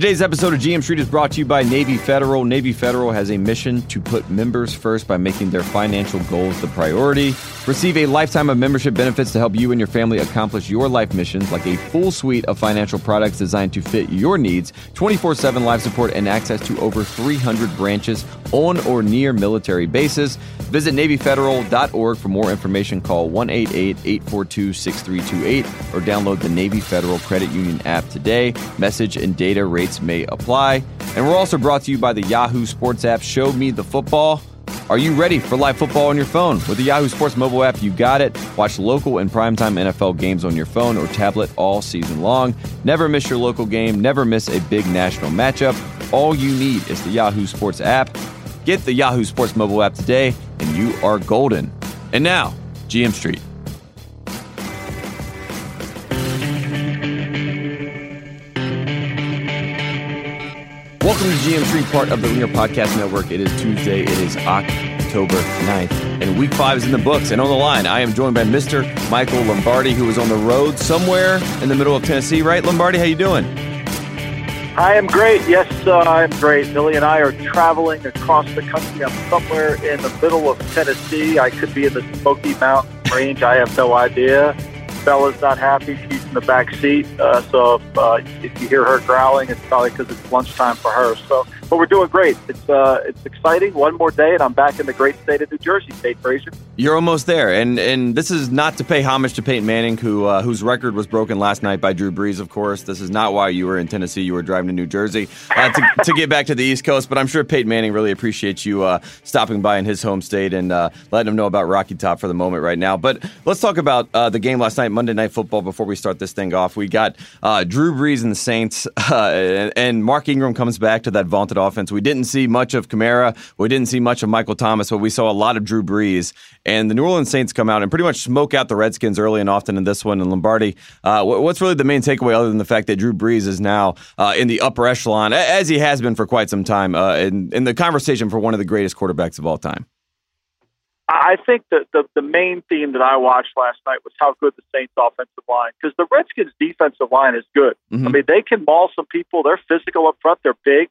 Today's episode of GM Street is brought to you by Navy Federal. Navy Federal has a mission to put members first by making their financial goals the priority. Receive a lifetime of membership benefits to help you and your family accomplish your life missions, like a full suite of financial products designed to fit your needs, 24 7 live support, and access to over 300 branches on or near military bases. Visit NavyFederal.org for more information. Call 1 842 6328 or download the Navy Federal Credit Union app today. Message and data rates may apply. And we're also brought to you by the Yahoo Sports app, Show Me the Football. Are you ready for live football on your phone? With the Yahoo Sports mobile app, you got it. Watch local and primetime NFL games on your phone or tablet all season long. Never miss your local game, never miss a big national matchup. All you need is the Yahoo Sports app. Get the Yahoo Sports mobile app today, and you are golden. And now, GM Street. Welcome to GM Street, part of the Ringer Podcast Network. It is Tuesday. It is October 9th, and week five is in the books. And on the line, I am joined by Mr. Michael Lombardi, who is on the road somewhere in the middle of Tennessee, right? Lombardi, how you doing? I am great. Yes, uh, I'm great. Billy and I are traveling across the country. I'm somewhere in the middle of Tennessee. I could be in the Smoky Mountain range. I have no idea. Bella's not happy. She's in the back seat. Uh, so if, uh, if you hear her growling, it's probably because it's lunchtime for her. So, but we're doing great. It's uh, it's exciting. One more day, and I'm back in the great state of New Jersey, State. You're almost there, and and this is not to pay homage to Peyton Manning, who uh, whose record was broken last night by Drew Brees. Of course, this is not why you were in Tennessee. You were driving to New Jersey uh, to, to get back to the East Coast. But I'm sure Peyton Manning really appreciates you uh, stopping by in his home state and uh, letting him know about Rocky Top for the moment right now. But let's talk about uh, the game last night, Monday Night Football. Before we start this thing off, we got Drew Brees and the Saints, and Mark Ingram comes back to that vaunted offense. We didn't see much of Kamara. We didn't see much of Michael Thomas, but we saw a lot of Drew Brees. And the New Orleans Saints come out and pretty much smoke out the Redskins early and often in this one. And Lombardi, uh, what's really the main takeaway other than the fact that Drew Brees is now uh, in the upper echelon, as he has been for quite some time, uh, in, in the conversation for one of the greatest quarterbacks of all time? I think that the, the main theme that I watched last night was how good the Saints offensive line, because the Redskins defensive line is good. Mm-hmm. I mean, they can maul some people. They're physical up front. They're big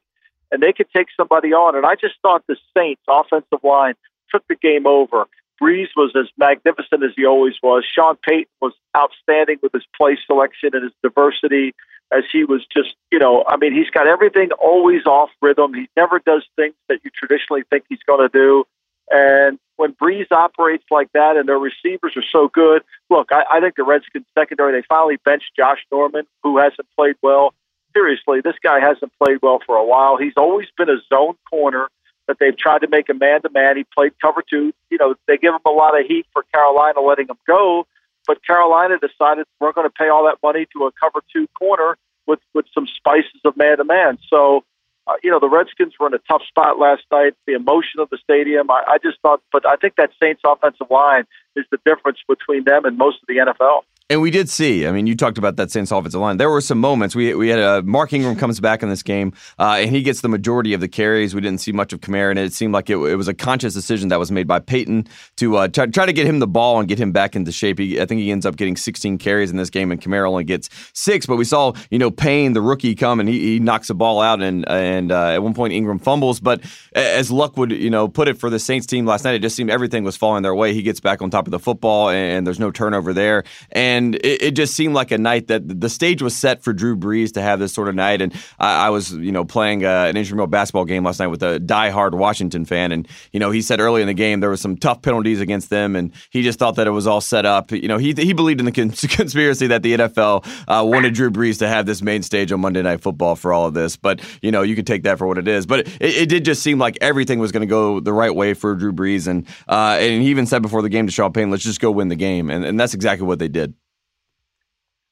and they could take somebody on. And I just thought the Saints offensive line took the game over. Brees was as magnificent as he always was. Sean Payton was outstanding with his play selection and his diversity as he was just, you know, I mean, he's got everything always off rhythm. He never does things that you traditionally think he's going to do. And when Brees operates like that and their receivers are so good, look, I, I think the Redskins secondary, they finally benched Josh Norman, who hasn't played well seriously, this guy hasn't played well for a while. He's always been a zone corner that they've tried to make a man to man. He played cover two. You know, they give him a lot of heat for Carolina letting him go, but Carolina decided we're going to pay all that money to a cover two corner with with some spices of man to man. So, uh, you know, the Redskins were in a tough spot last night. The emotion of the stadium, I, I just thought, but I think that Saints offensive line is the difference between them and most of the NFL. And we did see. I mean, you talked about that Saints offensive line. There were some moments. We we had a Mark Ingram comes back in this game, uh, and he gets the majority of the carries. We didn't see much of Kamara, and it seemed like it, it was a conscious decision that was made by Payton to uh, try, try, to get him the ball and get him back into shape. He, I think he ends up getting 16 carries in this game, and Kamara only gets six. But we saw, you know, Payne, the rookie, come and he, he knocks the ball out, and and uh, at one point Ingram fumbles. But as luck would, you know, put it for the Saints team last night, it just seemed everything was falling their way. He gets back on top of the football, and there's no turnover there, and it, it just seemed like a night that the stage was set for Drew Brees to have this sort of night. And I, I was, you know, playing uh, an intramural basketball game last night with a diehard Washington fan, and you know, he said early in the game there was some tough penalties against them, and he just thought that it was all set up. You know, he he believed in the cons- conspiracy that the NFL uh, wanted Drew Brees to have this main stage on Monday Night Football for all of this. But you know, you can take that for what it is. But it, it did just seem like everything was going to go the right way for Drew Brees, and uh, and he even said before the game to Sean Payton, "Let's just go win the game," and and that's exactly what they did.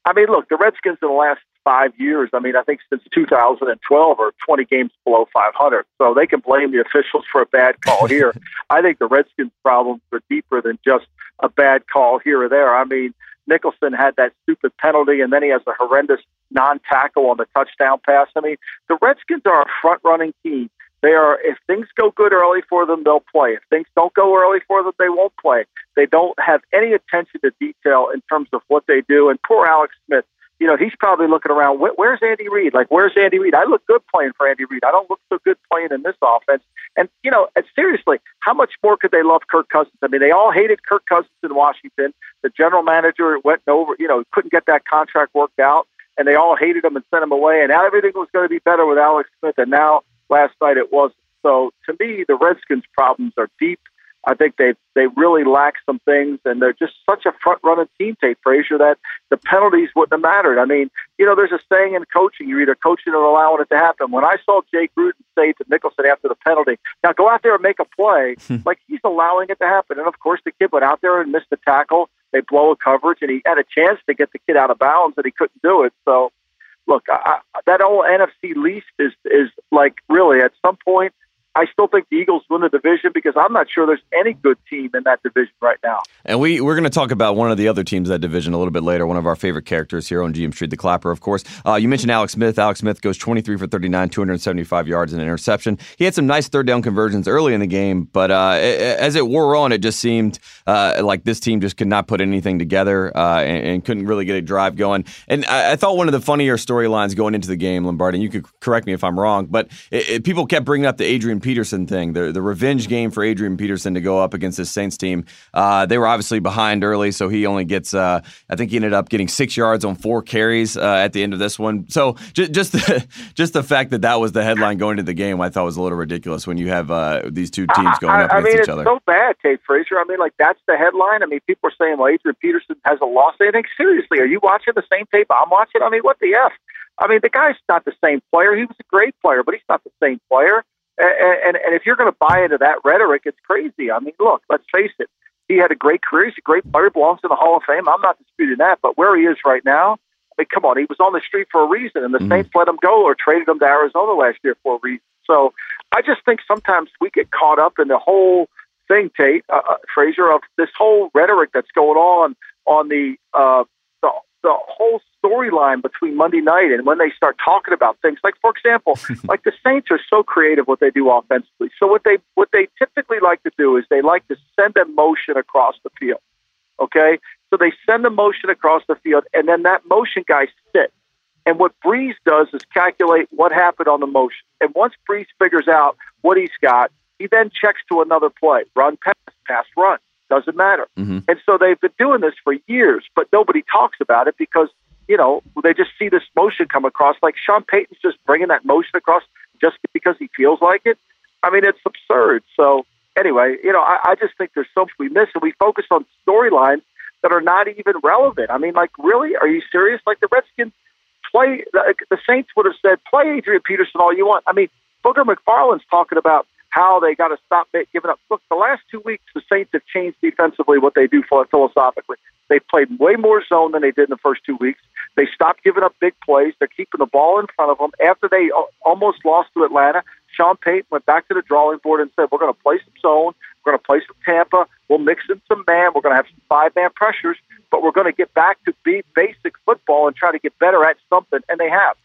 I mean, look, the Redskins in the last five years, I mean, I think since 2012 are 20 games below 500. So they can blame the officials for a bad call here. I think the Redskins' problems are deeper than just a bad call here or there. I mean, Nicholson had that stupid penalty, and then he has a horrendous non tackle on the touchdown pass. I mean, the Redskins are a front running team. They are, if things go good early for them, they'll play. If things don't go early for them, they won't play. They don't have any attention to detail in terms of what they do. And poor Alex Smith, you know, he's probably looking around. Where's Andy Reid? Like, where's Andy Reid? I look good playing for Andy Reid. I don't look so good playing in this offense. And you know, and seriously, how much more could they love Kirk Cousins? I mean, they all hated Kirk Cousins in Washington. The general manager went over, you know, couldn't get that contract worked out, and they all hated him and sent him away. And now everything was going to be better with Alex Smith, and now last night it wasn't. So to me, the Redskins' problems are deep I think they they really lack some things, and they're just such a front running team, Tate Frazier, that the penalties wouldn't have mattered. I mean, you know, there's a saying in coaching: you're either coaching or allowing it to happen. When I saw Jay Gruden say to Nicholson after the penalty, "Now go out there and make a play," like he's allowing it to happen. And of course, the kid went out there and missed the tackle. They blow a coverage, and he had a chance to get the kid out of bounds, and he couldn't do it. So, look, I, that whole NFC least is is like really at some point I still think the Eagles win the division because I'm not sure there's any good team in that division right now. And we, we're going to talk about one of the other teams that division a little bit later, one of our favorite characters here on GM Street, the Clapper, of course. Uh, you mentioned Alex Smith. Alex Smith goes 23 for 39, 275 yards and an interception. He had some nice third down conversions early in the game, but uh, as it wore on, it just seemed uh, like this team just could not put anything together uh, and, and, couldn't really get a drive going. And I, I thought one of the funnier storylines going into the game, Lombardi, and you could correct me if I'm wrong, but it, it, people kept bringing up the Adrian Peterson thing, the the revenge game for Adrian Peterson to go up against this Saints team. Uh, they were obviously behind early, so he only gets. Uh, I think he ended up getting six yards on four carries uh, at the end of this one. So just just the, just the fact that that was the headline going into the game, I thought was a little ridiculous when you have uh, these two teams going up I, I against mean, each other. So bad, Tate Frazier. I mean, like that's the headline. I mean, people are saying, "Well, Adrian Peterson has a loss." They think seriously. Are you watching the same tape I'm watching? I mean, what the f? I mean, the guy's not the same player. He was a great player, but he's not the same player. And, and, and if you're going to buy into that rhetoric, it's crazy. I mean, look, let's face it. He had a great career. He's a great player, belongs in the Hall of Fame. I'm not disputing that. But where he is right now, I mean, come on, he was on the street for a reason, and the mm-hmm. Saints let him go or traded him to Arizona last year for a reason. So I just think sometimes we get caught up in the whole thing, Tate uh, uh Frazier, of this whole rhetoric that's going on on the uh, the whole storyline between Monday night and when they start talking about things. Like for example, like the Saints are so creative what they do offensively. So what they what they typically like to do is they like to send a motion across the field. Okay? So they send a motion across the field and then that motion guy sits. And what Brees does is calculate what happened on the motion. And once Brees figures out what he's got, he then checks to another play. Run pass, pass run. Doesn't matter. Mm-hmm. And so they've been doing this for years, but nobody talks about it because, you know, they just see this motion come across. Like Sean Payton's just bringing that motion across just because he feels like it. I mean, it's absurd. So, anyway, you know, I, I just think there's so much we miss, and we focus on storylines that are not even relevant. I mean, like, really? Are you serious? Like, the Redskins play, the, the Saints would have said, play Adrian Peterson all you want. I mean, Booger McFarland's talking about how they got to stop giving up. Look, the last two weeks, the Saints have changed defensively what they do philosophically. They played way more zone than they did in the first two weeks. They stopped giving up big plays. They're keeping the ball in front of them. After they almost lost to Atlanta, Sean Payton went back to the drawing board and said, "We're going to play some zone. We're going to play some Tampa. We'll mix in some man. We're going to have some five-man pressures, but we're going to get back to be basic football and try to get better at something." And they have.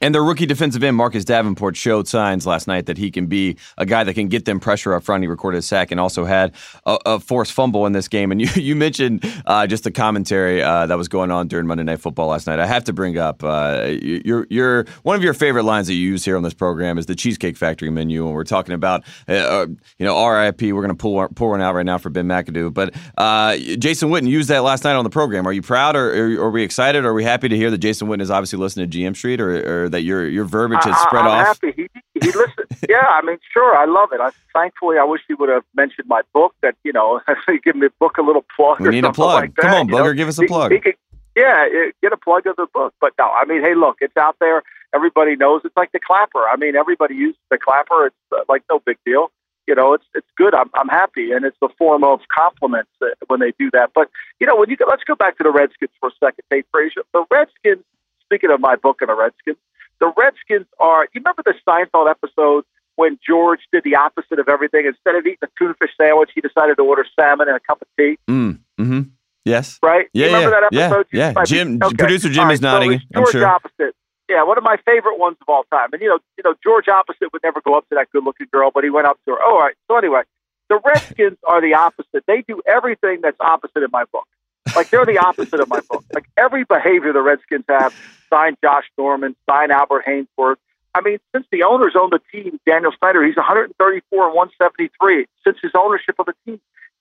And their rookie defensive end, Marcus Davenport, showed signs last night that he can be a guy that can get them pressure up front. He recorded a sack and also had a, a forced fumble in this game. And you, you mentioned uh, just the commentary uh, that was going on during Monday Night Football last night. I have to bring up uh, your, your one of your favorite lines that you use here on this program is the Cheesecake Factory menu. And we're talking about, uh, uh, you know, RIP. We're going to pull, pull one out right now for Ben McAdoo. But uh, Jason Witten used that last night on the program. Are you proud or, are we excited? Are we happy to hear that Jason Witten is obviously listening to GM Street or, or that your your verbiage has spread I, I'm off. Happy. He, he listened. yeah, I mean, sure, I love it. I, thankfully, I wish he would have mentioned my book. That you know, give me a book a little plug. We need a plug. Like Come that, on, Booger, know? give us a plug. He, he could, yeah, get a plug of the book. But no, I mean, hey, look, it's out there. Everybody knows it's like the clapper. I mean, everybody uses the clapper. It's uh, like no big deal. You know, it's it's good. I'm I'm happy, and it's the form of compliments when they do that. But you know, when you go, let's go back to the Redskins for a second, Tate Frazier. The Redskins. Speaking of my book and the Redskins, the Redskins are. You remember the Seinfeld episode when George did the opposite of everything? Instead of eating a tuna fish sandwich, he decided to order salmon and a cup of tea. Mm, mm-hmm. Yes. Right. Yeah. You remember yeah, that episode? Yeah. yeah. Jim, okay. producer Jim right, is nodding. So George I'm sure. opposite. Yeah, one of my favorite ones of all time. And you know, you know, George opposite would never go up to that good-looking girl, but he went up to her. Oh, all right. So anyway, the Redskins are the opposite. They do everything that's opposite in my book. Like they're the opposite of my book. Like every behavior the Redskins have, sign Josh Norman, sign Albert Haynesworth. I mean, since the owners own the team, Daniel Snyder, he's 134 and 173 since his ownership of the team.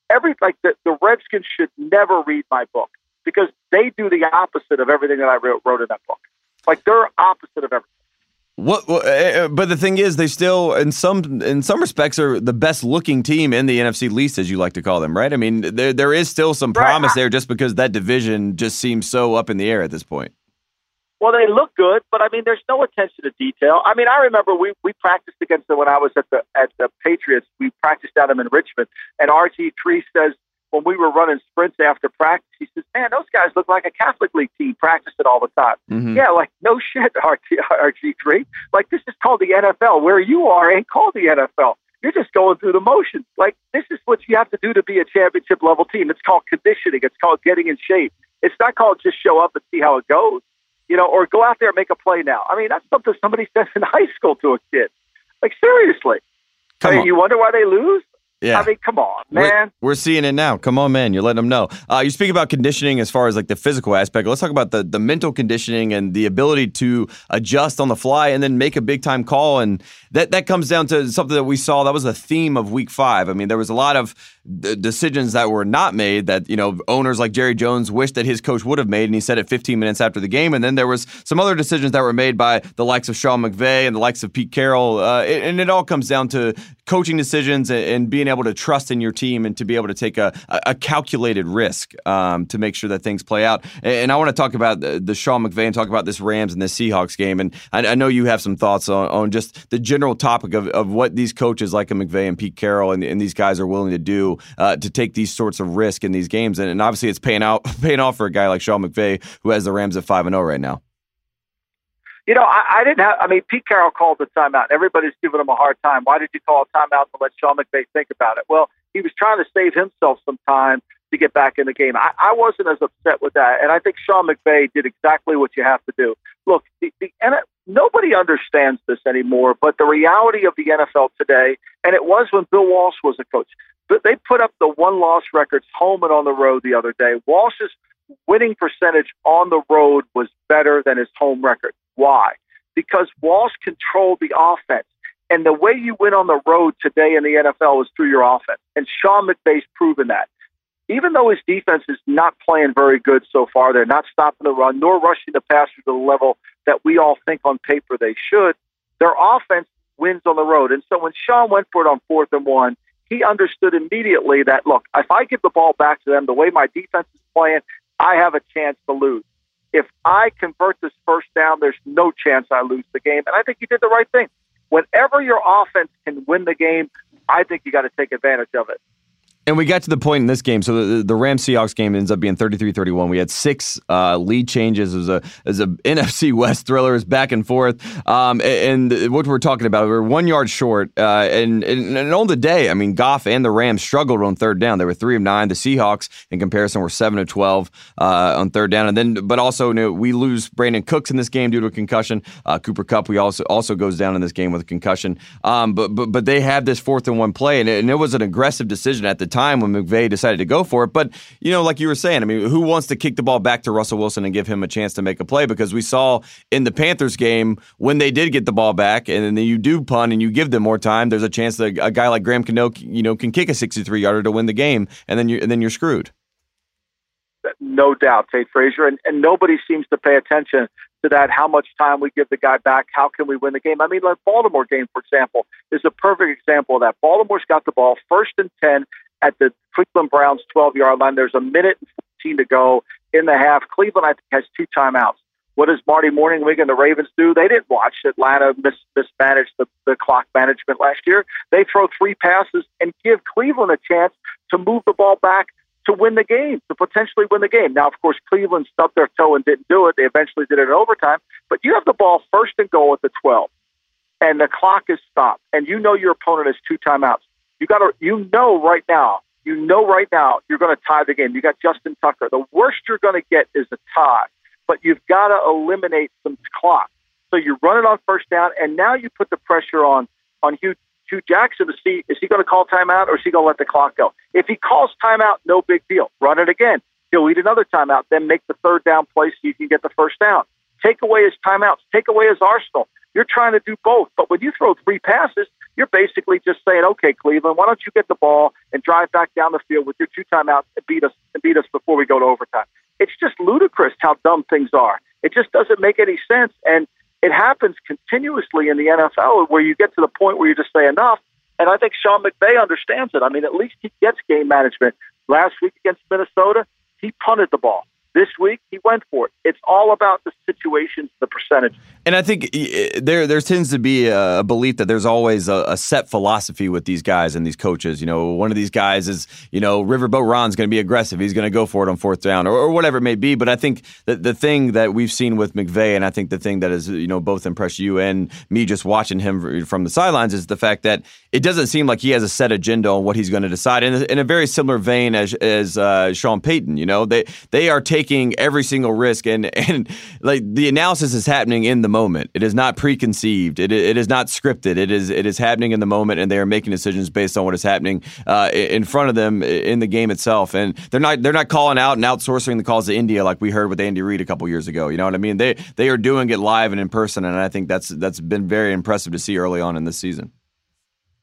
Every like the, the Redskins should never read my book because they do the opposite of everything that I wrote, wrote in that book. Like they're opposite of everything. What, uh, but the thing is, they still, in some in some respects, are the best looking team in the NFC least, as you like to call them, right? I mean, there there is still some promise right. there, just because that division just seems so up in the air at this point. Well, they look good, but I mean, there's no attention to detail. I mean, I remember we we practiced against them when I was at the at the Patriots. We practiced at them in Richmond, and RG three says when we were running sprints after practice, he says, "Man, those guys look like a Catholic League team. Practice it all the time." Mm-hmm. Yeah, like no shit, RG three. Like this is called the NFL. Where you are ain't called the NFL. You're just going through the motions. Like this is what you have to do to be a championship level team. It's called conditioning. It's called getting in shape. It's not called just show up and see how it goes. You know, or go out there and make a play now. I mean, that's something somebody says in high school to a kid. Like seriously. Come I mean, on. you wonder why they lose? Yeah. I mean, come on, man. We're, we're, seeing it now. Come on, man. You're letting them know. Uh, you speak about conditioning as far as like the physical aspect. Let's talk about the, the mental conditioning and the ability to adjust on the fly and then make a big time call. And that, that comes down to something that we saw. That was a theme of week five. I mean, there was a lot of d- decisions that were not made that, you know, owners like Jerry Jones wished that his coach would have made. And he said it 15 minutes after the game. And then there was some other decisions that were made by the likes of Sean McVay and the likes of Pete Carroll. Uh, and it all comes down to coaching decisions and, being able to trust in your team and to be able to take a, a calculated risk um, to make sure that things play out. And I want to talk about the, the Sean McVay and talk about this Rams and this Seahawks game. And I, I know you have some thoughts on, on, just the general topic of, of what these coaches like a McVay and Pete Carroll and, and these guys are willing to do uh, to take these sorts of risk in these games. And, and obviously, it's paying out paying off for a guy like Sean McVay who has the Rams at five and zero oh right now. You know, I, I didn't have. I mean, Pete Carroll called the timeout. Everybody's giving him a hard time. Why did you call a timeout to let Sean McVay think about it? Well, he was trying to save himself some time to get back in the game. I, I wasn't as upset with that, and I think Sean McVay did exactly what you have to do. Nobody understands this anymore, but the reality of the NFL today, and it was when Bill Walsh was a coach, but they put up the one loss records home and on the road the other day. Walsh's winning percentage on the road was better than his home record. Why? Because Walsh controlled the offense. And the way you win on the road today in the NFL is through your offense. And Sean McVay's proven that. Even though his defense is not playing very good so far, they're not stopping the run nor rushing the passer to the level that we all think on paper they should. Their offense wins on the road. And so when Sean went for it on fourth and one, he understood immediately that, look, if I give the ball back to them the way my defense is playing, I have a chance to lose. If I convert this first down, there's no chance I lose the game. And I think he did the right thing. Whenever your offense can win the game, I think you got to take advantage of it. And we got to the point in this game. So the, the Rams Seahawks game ends up being 33 31. We had six uh, lead changes. Was a, as a NFC West thriller. Was back and forth. Um, and, and, what we're talking about, we are one yard short. Uh, and, and, and, on the day, I mean, Goff and the Rams struggled on third down. They were three of nine. The Seahawks, in comparison, were seven of 12 uh, on third down. And then, but also, you know, we lose Brandin Cooks in this game due to a concussion. Uh, Cooper Kupp, we also also goes down in this game with a concussion. Um, but, but, but they have this fourth and one play, and it, and it was an aggressive decision at the time when McVay decided to go for it. But, you know, like you were saying, I mean, who wants to kick the ball back to Russell Wilson and give him a chance to make a play? Because we saw in the Panthers game when they did get the ball back and then you do punt and you give them more time, there's a chance that a guy like Graham Gano, you know, can kick a 63 yarder to win the game and then you're, and then you're screwed. No doubt, Tate Frazier. And, and nobody seems to pay attention to that, how much time we give the guy back, how can we win the game? I mean, like Baltimore game, for example, is a perfect example of that. Baltimore's got the ball first and 10 at the Cleveland Browns 12 yard line. There's a minute and 14 to go in the half. Cleveland, I think, has two timeouts. What does Marty Mornhinweg and the Ravens do? They didn't watch Atlanta mis- mismanage the, the clock management last year. They throw three passes and give Cleveland a chance to move the ball back to win the game, to potentially win the game. Now, of course, Cleveland stubbed their toe and didn't do it. They eventually did it in overtime. But you have the ball first and goal at the 12, and the clock is stopped, and you know your opponent has two timeouts. You got to, you know right now, you know right now you're going to tie the game. You got Justin Tucker. The worst you're going to get is a tie, but you've got to eliminate some clock. So you run it on first down, and now you put the pressure on on Hue, Hue Jackson to see is he going to call timeout or is he going to let the clock go? If he calls timeout, no big deal. Run it again. He'll eat another timeout, then make the third down play so you can get the first down. Take away his timeouts, take away his arsenal. You're trying to do both. But when you throw three passes, you're basically just saying, okay, Cleveland, why don't you get the ball and drive back down the field with your two timeouts and beat us and beat us before we go to overtime. It's just ludicrous how dumb things are. It just doesn't make any sense. And it happens continuously in the NFL where you get to the point where you just say enough. And I think Sean McVay understands it. I mean, at least he gets game management. Last week against Minnesota, he punted the ball. This week, he went for it. It's all about the situations, the percentage. And I think there there tends to be a belief that there's always a, a, set philosophy with these guys and these coaches. You know, one of these guys is, you know, Riverboat Ron's going to be aggressive. He's going to go for it on fourth down or, or, whatever it may be. But I think that the thing that we've seen with McVay, and I think the thing that has, you know, both impressed you and me just watching him from the sidelines is the fact that it doesn't seem like he has a set agenda on what he's going to decide. In a, in a very similar vein as as uh, Sean Payton, you know, they they are taking every single risk and and like the analysis is happening in the moment moment. It is not preconceived. It, it is not scripted. It is it is happening in the moment, and they are making decisions based on what is happening uh, in front of them in the game itself. And they're not they're not calling out and outsourcing the calls to India like we heard with Andy Reid a couple years ago. You know what I mean? They they are doing it live and in person, and I think that's that's been very impressive to see early on in this season.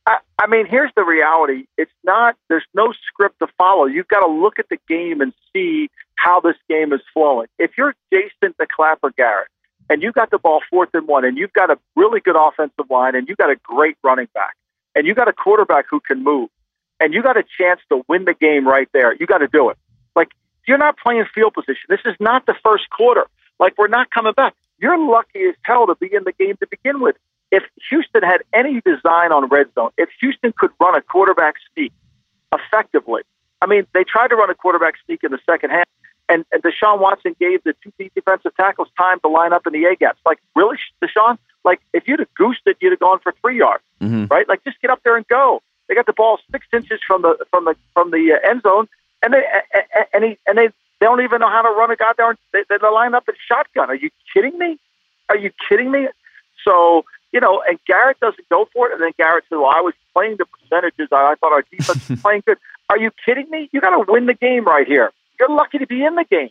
I mean, here's the reality. It's not, there's no script to follow. You've got to look at the game and see how this game is flowing. If you're Jason the Clapper Garrett, and you got the ball fourth and one, and you've got a really good offensive line, and you got a great running back, and you got a quarterback who can move, and you got a chance to win the game right there, you got to do it. Like you're not playing field position. This is not the first quarter. Like we're not coming back. You're lucky as hell to be in the game to begin with. If Houston had any design on red zone, if Houston could run a quarterback sneak effectively, I mean, they tried to run a quarterback sneak in the second half and, and Deshaun Watson gave the two defensive tackles time to line up in the A gaps. Like, really, Deshaun? Like, if you'd have goosed it, you'd have gone for three yards, mm-hmm. right? Like, just get up there and go. They got the ball six inches from the from the from the uh, end zone, and they and he and they they don't even know how to run a goddamn. They, they line up in shotgun. Are you kidding me? Are you kidding me? So you know, and Garrett doesn't go for it, and then Garrett said, "Well, I was playing the percentages. I, I thought our defense was playing good." Are you kidding me? You got to win the game right here. You're lucky to be in the game.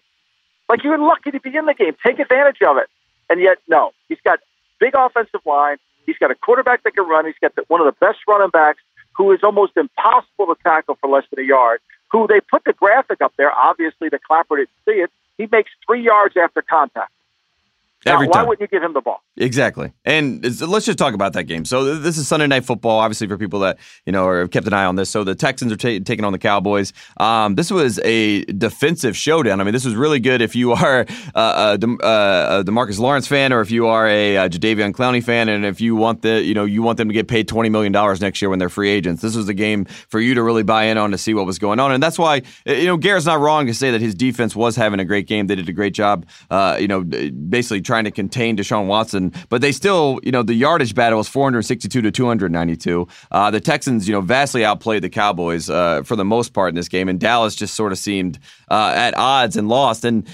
Like you're lucky to be in the game. Take advantage of it. And yet, no, he's got big offensive line. He's got a quarterback that can run. He's got the, one of the best running backs who is almost impossible to tackle for less than a yard. Who they put the graphic up there. Obviously, the clapper didn't see it. He makes three yards after contact. Every now, why wouldn't you give him the ball? Exactly. And let's just talk about that game. So this is Sunday Night Football, obviously for people that you know have kept an eye on this. So the Texans are t- taking on the Cowboys. Um, this was a defensive showdown. I mean, this was really good if you are uh, a, a, a Demarcus Lawrence fan or if you are a, a Jadeveon Clowney fan, and if you want the you know you want them to get paid twenty million dollars next year when they're free agents. This was a game for you to really buy in on to see what was going on, and that's why you know Garrett's not wrong to say that his defense was having a great game. They did a great job. Uh, you know, basically trying to contain Deshaun Watson, but they still, you know, the yardage battle was 462 to 292. Uh, the Texans, you know, vastly outplayed the Cowboys uh, for the most part in this game, and Dallas just sort of seemed uh, at odds and lost. And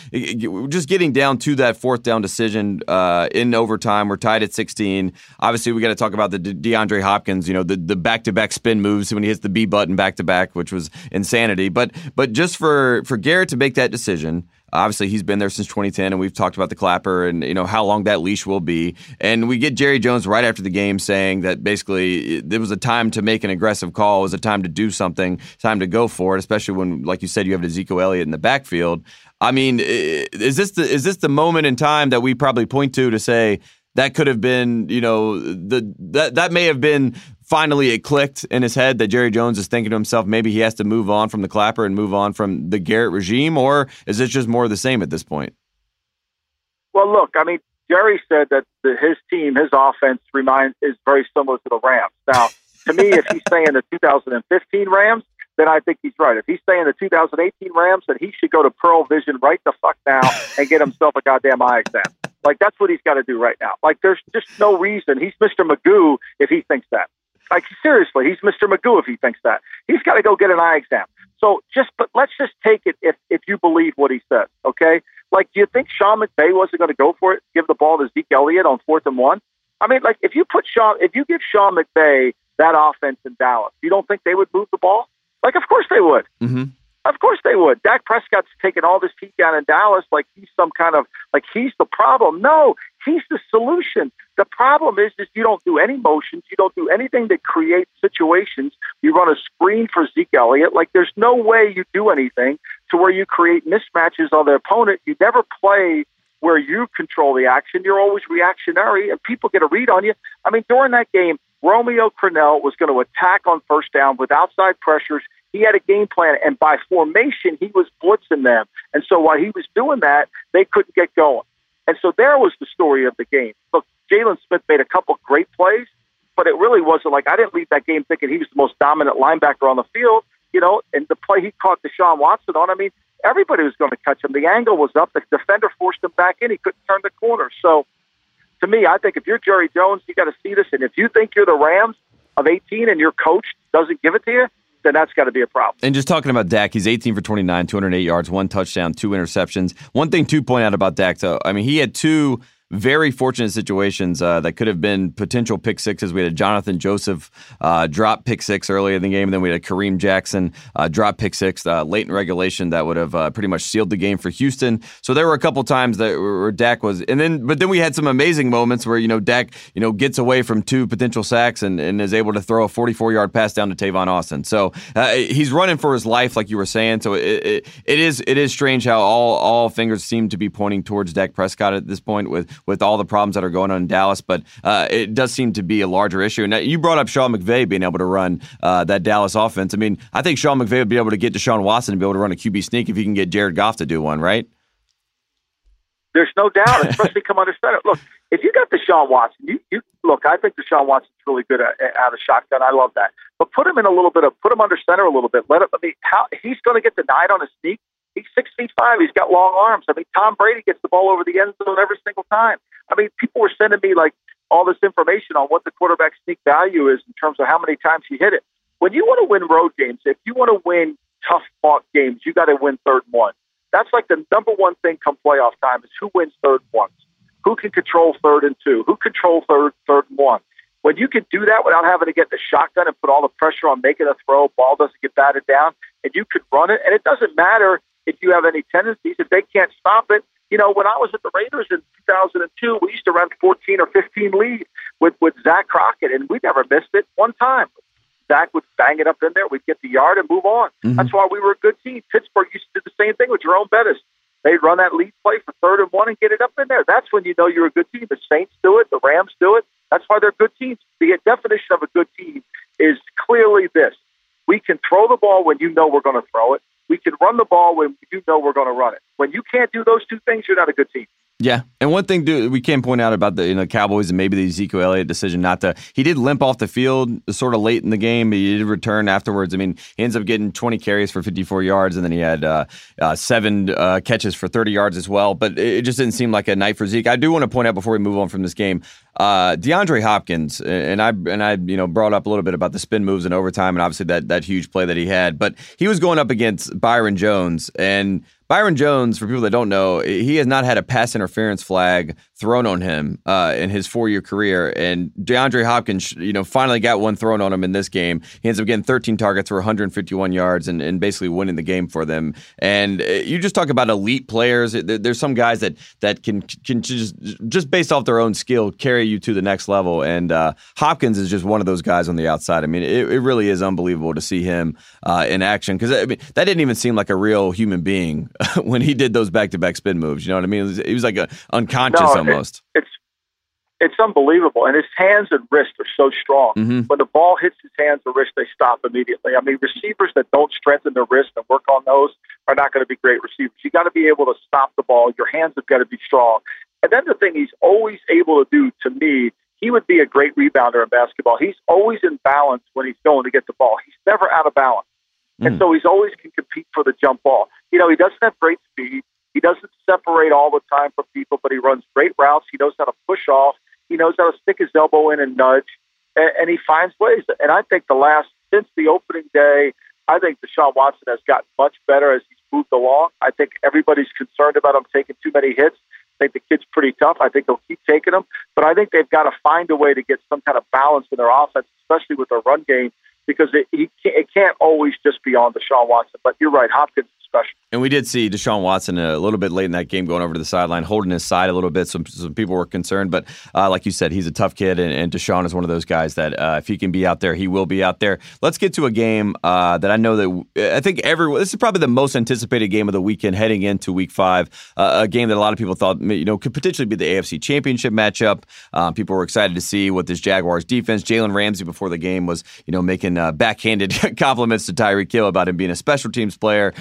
just getting down to that fourth down decision uh, in overtime, we're tied at 16. Obviously, we got to talk about the De- DeAndre Hopkins, you know, the the back to back spin moves when he hits the B button back to back, which was insanity. But but just for for Garrett to make that decision. Obviously, he's been there since 2010, and we've talked about the clapper and you know how long that leash will be. And we get Jerry Jones right after the game saying that basically there was a time to make an aggressive call, it was a time to do something, time to go for it, especially when, like you said, you have Ezekiel Elliott in the backfield. I mean, is this the is this the moment in time that we probably point to to say that could have been, you know, the that that may have been finally it clicked in his head that Jerry Jones is thinking to himself maybe he has to move on from the clapper and move on from the Garrett regime, or is it just more of the same at this point? Well, look, I mean, Jerry said that the, his team, his offense, reminds is very similar to the Rams. Now, to me, if he's saying the 2015 Rams, then I think he's right. If he's saying the 2018 Rams, then he should go to Pearle Vision right the fuck now and get himself a goddamn eye exam. Like that's what he's got to do right now. Like there's just no reason. He's Mr. Magoo if he thinks that. Like seriously, he's Mr. Magoo if he thinks that. He's got to go get an eye exam. So just, but let's just take it if if you believe what he says, okay? Like, do you think Sean McVay wasn't going to go for it, give the ball to Zeke Elliott on fourth and one? I mean, like if you put Sean, if you give Sean McVay that offense in Dallas, you don't think they would move the ball? Like, of course they would. Mm-hmm. Of course they would. Dak Prescott's taking all this heat down in Dallas like he's some kind of like he's the problem. No, he's the solution. The problem is is you don't do any motions, you don't do anything that creates situations. You run a screen for Zeke Elliott. Like there's no way you do anything to where you create mismatches on the opponent. You never play where you control the action. You're always reactionary, and people get a read on you. I mean, during that game, Romeo Crennel was going to attack on first down with outside pressures. He had a game plan, and by formation, he was blitzing them. And so while he was doing that, they couldn't get going. And so there was the story of the game. Look, Jaylon Smith made a couple great plays, but it really wasn't like I didn't leave that game thinking he was the most dominant linebacker on the field. You know, and the play he caught Deshaun Watson on, I mean, everybody was going to catch him. The angle was up. The defender forced him back in. He couldn't turn the corner. So to me, I think if you're Jerry Jones, you got to see this. And if you think you're the Rams of 18 and your coach doesn't give it to you, then that's got to be a problem. And just talking about Dak, he's 18 for 29, 208 yards, one touchdown, two interceptions. One thing to point out about Dak, though, I mean, he had two very fortunate situations uh, that could have been potential pick sixes. We had a Johnathan Joseph uh, drop pick six early in the game, then we had a Kareem Jackson uh, drop pick six uh, late in regulation that would have uh, pretty much sealed the game for Houston. So there were a couple times that where Dak was, and then but then we had some amazing moments where you know Dak you know gets away from two potential sacks and, and is able to throw a 44 yard pass down to Tavon Austin. So uh, he's running for his life, like you were saying. So it, it, it is it is strange how all all fingers seem to be pointing towards Dak Prescott at this point with with all the problems that are going on in Dallas, but uh, it does seem to be a larger issue. And you brought up Sean McVay being able to run uh, that Dallas offense. I mean, I think Sean McVay would be able to get Deshaun Watson to be able to run a QB sneak if he can get Jared Goff to do one, right? There's no doubt, especially come under center. Look, if you got Deshaun Watson, you, you look. I think Deshaun Watson's really good at, at, out of shotgun. I love that. But put him in a little bit of put him under center a little bit. Let him. I mean, how he's going to get denied on a sneak. He's six feet five. He's got long arms. I mean, Tom Brady gets the ball over the end zone every single time. I mean, people were sending me like all this information on what the quarterback sneak value is in terms of how many times he hit it. When you want to win road games, if you want to win tough fought games, you got to win third and one. That's like the number one thing come playoff time is who wins third and ones. Who can control third and two? Who control third, third and one? When you can do that without having to get the shotgun and put all the pressure on making a throw, ball doesn't get batted down, and you could run it, and it doesn't matter if you have any tendencies. If they can't stop it, you know, when I was at the Raiders in 2002, we used to run 14 or 15 lead with, with Zach Crockett, and we never missed it one time. Zach would bang it up in there. We'd get the yard and move on. Mm-hmm. That's why we were a good team. Pittsburgh used to do the same thing with Jerome Bettis. They'd run that lead play for third and one and get it up in there. That's when you know you're a good team. The Saints do it. The Rams do it. That's why they're good teams. The definition of a good team is clearly this. We can throw the ball when you know we're going to throw it. We can run the ball when you know we're going to run it. When you can't do those two things, you're not a good team. Yeah, and one thing do, we can point out about the you know Cowboys and maybe the Ezekiel Elliott decision not to. He did limp off the field sort of late in the game. But he did return afterwards. I mean, he ends up getting 20 carries for 54 yards, and then he had uh, uh, seven uh, catches for 30 yards as well. But it just didn't seem like a night for Zeke. I do want to point out before we move on from this game, uh, DeAndre Hopkins, and I and I you know brought up a little bit about the spin moves in overtime, and obviously that that huge play that he had. But he was going up against Byron Jones and. Byron Jones, for people that don't know, he has not had a pass interference flag thrown on him uh, in his four-year career, and DeAndre Hopkins, you know, finally got one thrown on him in this game. He ends up getting 13 targets for 151 yards and, and basically winning the game for them. And uh, you just talk about elite players. There's some guys that that can can just just based off their own skill carry you to the next level. And uh, Hopkins is just one of those guys on the outside. I mean, it, it really is unbelievable to see him uh, in action because I mean that didn't even seem like a real human being. when he did those back to back spin moves. You know what I mean? He was, was like a unconscious no, almost. It, it's it's unbelievable, and his hands and wrists are so strong. Mm-hmm. When the ball hits his hands or wrist, they stop immediately. I mean, receivers that don't strengthen their wrists and work on those are not going to be great receivers. You got to be able to stop the ball. Your hands have got to be strong. And then the thing he's always able to do to me he would be a great rebounder in basketball. He's always in balance when he's going to get the ball. He's never out of balance. And mm. so he's always can compete for the jump ball. You know, he doesn't have great speed. He doesn't separate all the time from people, but he runs great routes. He knows how to push off. He knows how to stick his elbow in and nudge, and, and he finds ways. And I think the last since the opening day, I think Deshaun Watson has gotten much better as he's moved along. I think everybody's concerned about him taking too many hits. I think the kid's pretty tough. I think they'll keep taking them, but I think they've got to find a way to get some kind of balance in their offense, especially with their run game because it, he it can't always just be on Deshaun Watson. But you're right, Hopkins special. And we did see Deshaun Watson a little bit late in that game going over to the sideline, holding his side a little bit. Some, some people were concerned, but uh, like you said, he's a tough kid, and, and Deshaun is one of those guys that uh, if he can be out there, he will be out there. Let's get to a game uh, that I know that I think everyone. This is probably the most anticipated game of the weekend heading into Week Five. Uh, a game that a lot of people thought you know could potentially be the AFC Championship matchup. Um, people were excited to see what this Jaguars defense. Jalen Ramsey before the game was you know making uh, backhanded compliments to Tyreek Hill about him being a special teams player,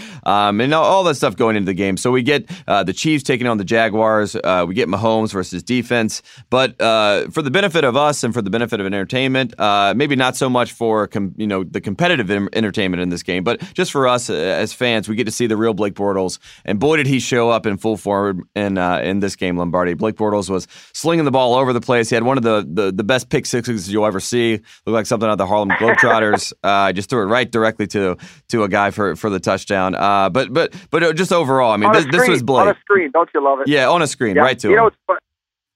um, and all, all that stuff going into the game. So we get uh, the Chiefs taking on the Jaguars. Uh, we get Mahomes versus defense. But uh, for the benefit of us and for the benefit of entertainment, uh, maybe not so much for com- you know the competitive entertainment in this game, but just for us uh, as fans, we get to see the real Blake Bortles. And boy, did he show up in full form in uh, in this game, Lombardi. Blake Bortles was slinging the ball over the place. He had one of the the, the best pick sixes you'll ever see. Looked like something out of the Harlem Globetrotters. uh, just threw it right directly to to a guy for for the touchdown. Uh, but but but just overall, I mean, this, this, was Blake on a screen. Don't you love it? Yeah, on a screen, yeah. right to you him. know,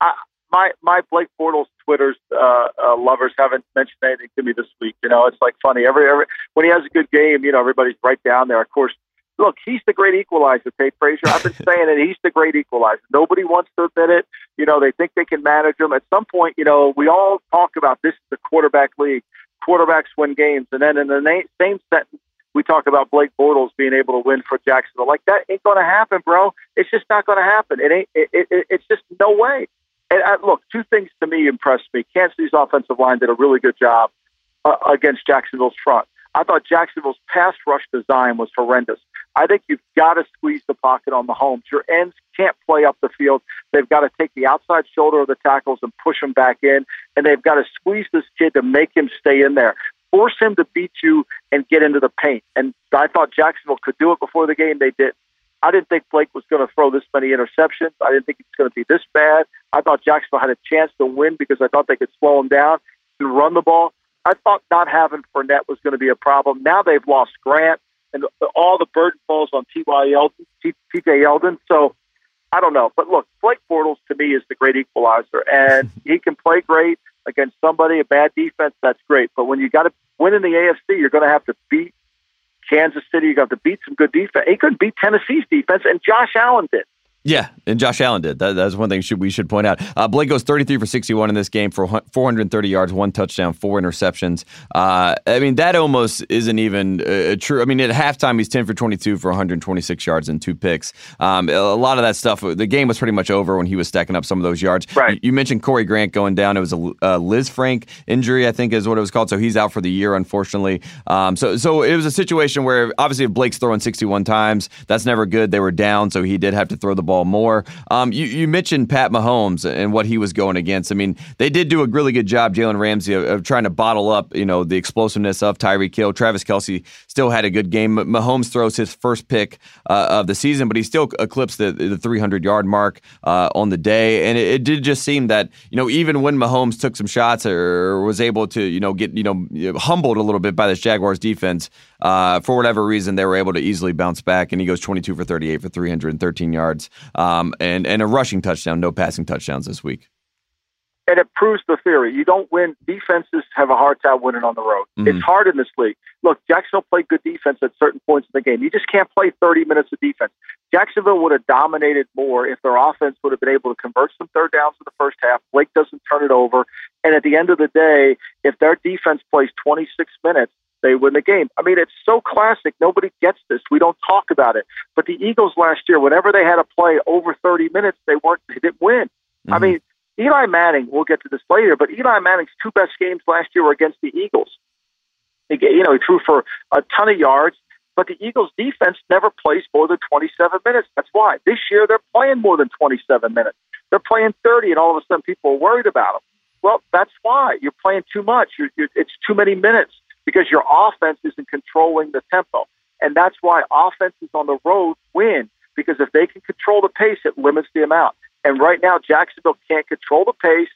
I, my my Blake Bortles Twitter's uh, uh, lovers haven't mentioned anything to me this week. You know, it's like funny. Every every when he has a good game, you know, everybody's right down there. Of course, look, he's the great equalizer, Tate Frazier. I've been saying it. He's the great equalizer. Nobody wants to admit it. You know, they think they can manage him. At some point, you know, we all talk about this is the quarterback league. Quarterbacks win games, and then in the na- same sentence, we talk about Blake Bortles being able to win for Jacksonville. Like that ain't going to happen, bro. It's just not going to happen. It ain't. It, it, it's just no way. And I, look, two things to me impressed me. Kansas City's offensive line did a really good job uh, against Jacksonville's front. I thought Jacksonville's pass rush design was horrendous. I think you've got to squeeze the pocket on Mahomes. Your ends can't play up the field. They've got to take the outside shoulder of the tackles and push them back in, and they've got to squeeze this kid to make him stay in there force him to beat you and get into the paint. And I thought Jacksonville could do it before the game. They did. I didn't think Blake was going to throw this many interceptions. I didn't think it's going to be this bad. I thought Jacksonville had a chance to win because I thought they could slow him down and run the ball. I thought not having Fournette was going to be a problem. Now they've lost Grant, and all the burden falls on T.Y. T.J. Yeldon. So I don't know. But look, Blake Bortles to me is the great equalizer, and he can play great against somebody, a bad defense, that's great. But when you got to win in the AFC, you're going to have to beat Kansas City. You got to beat some good defense. He couldn't beat Tennessee's defense, and Josh Allen did. Yeah, and Josh Allen did. That, that's one thing should, we should point out. Uh, Blake goes 33 for 61 in this game for 430 yards, one touchdown, four interceptions. Uh, I mean, that almost isn't even uh, true. I mean, at halftime, he's 10 for 22 for 126 yards and two picks. Um, a lot of that stuff, the game was pretty much over when he was stacking up some of those yards. Right. You, you mentioned Corey Grant going down. It was a Lisfranc injury, I think is what it was called. So he's out for the year, unfortunately. Um, so, so it was a situation where obviously if Blake's throwing 61 times, that's never good. They were down, so he did have to throw the ball more. Um, you, you, mentioned Pat Mahomes and what he was going against. I mean, they did do a really good job, Jalen Ramsey, of, of, trying to bottle up, you know, the explosiveness of Tyreek Hill. Travis Kelce still had a good game. Mahomes throws his first pick uh, of the season, but he still eclipsed the, the 300 yard mark uh, on the day. And it, it, did just seem that, you know, even when Mahomes took some shots or was able to, you know, get, you know, humbled a little bit by this Jaguars defense, uh, for whatever reason, they were able to easily bounce back, and he goes 22 for 38 for 313 yards um, and, and a rushing touchdown, no passing touchdowns this week. And it proves the theory. You don't win. Defenses have a hard time winning on the road. Mm-hmm. It's hard in this league. Look, Jacksonville played good defense at certain points in the game. You just can't play 30 minutes of defense. Jacksonville would have dominated more if their offense would have been able to convert some third downs in the first half. Blake doesn't turn it over. And at the end of the day, if their defense plays 26 minutes, they win the game. I mean, it's so classic. Nobody gets this. We don't talk about it. But the Eagles last year, whenever they had to play over 30 minutes, they weren't. They didn't win. Mm-hmm. I mean, Eli Manning. We'll get to this later, but Eli Manning's two best games last year were against the Eagles. He, you know, he threw for a ton of yards, but the Eagles' defense never plays more than 27 minutes. That's why this year they're playing more than 27 minutes. They're playing 30, and all of a sudden people are worried about them. Well, that's why you're playing too much. You're, you're, it's too many minutes because your offense isn't controlling the tempo. And that's why offenses on the road win because if they can control the pace, it limits the amount. And right now, Jacksonville can't control the pace,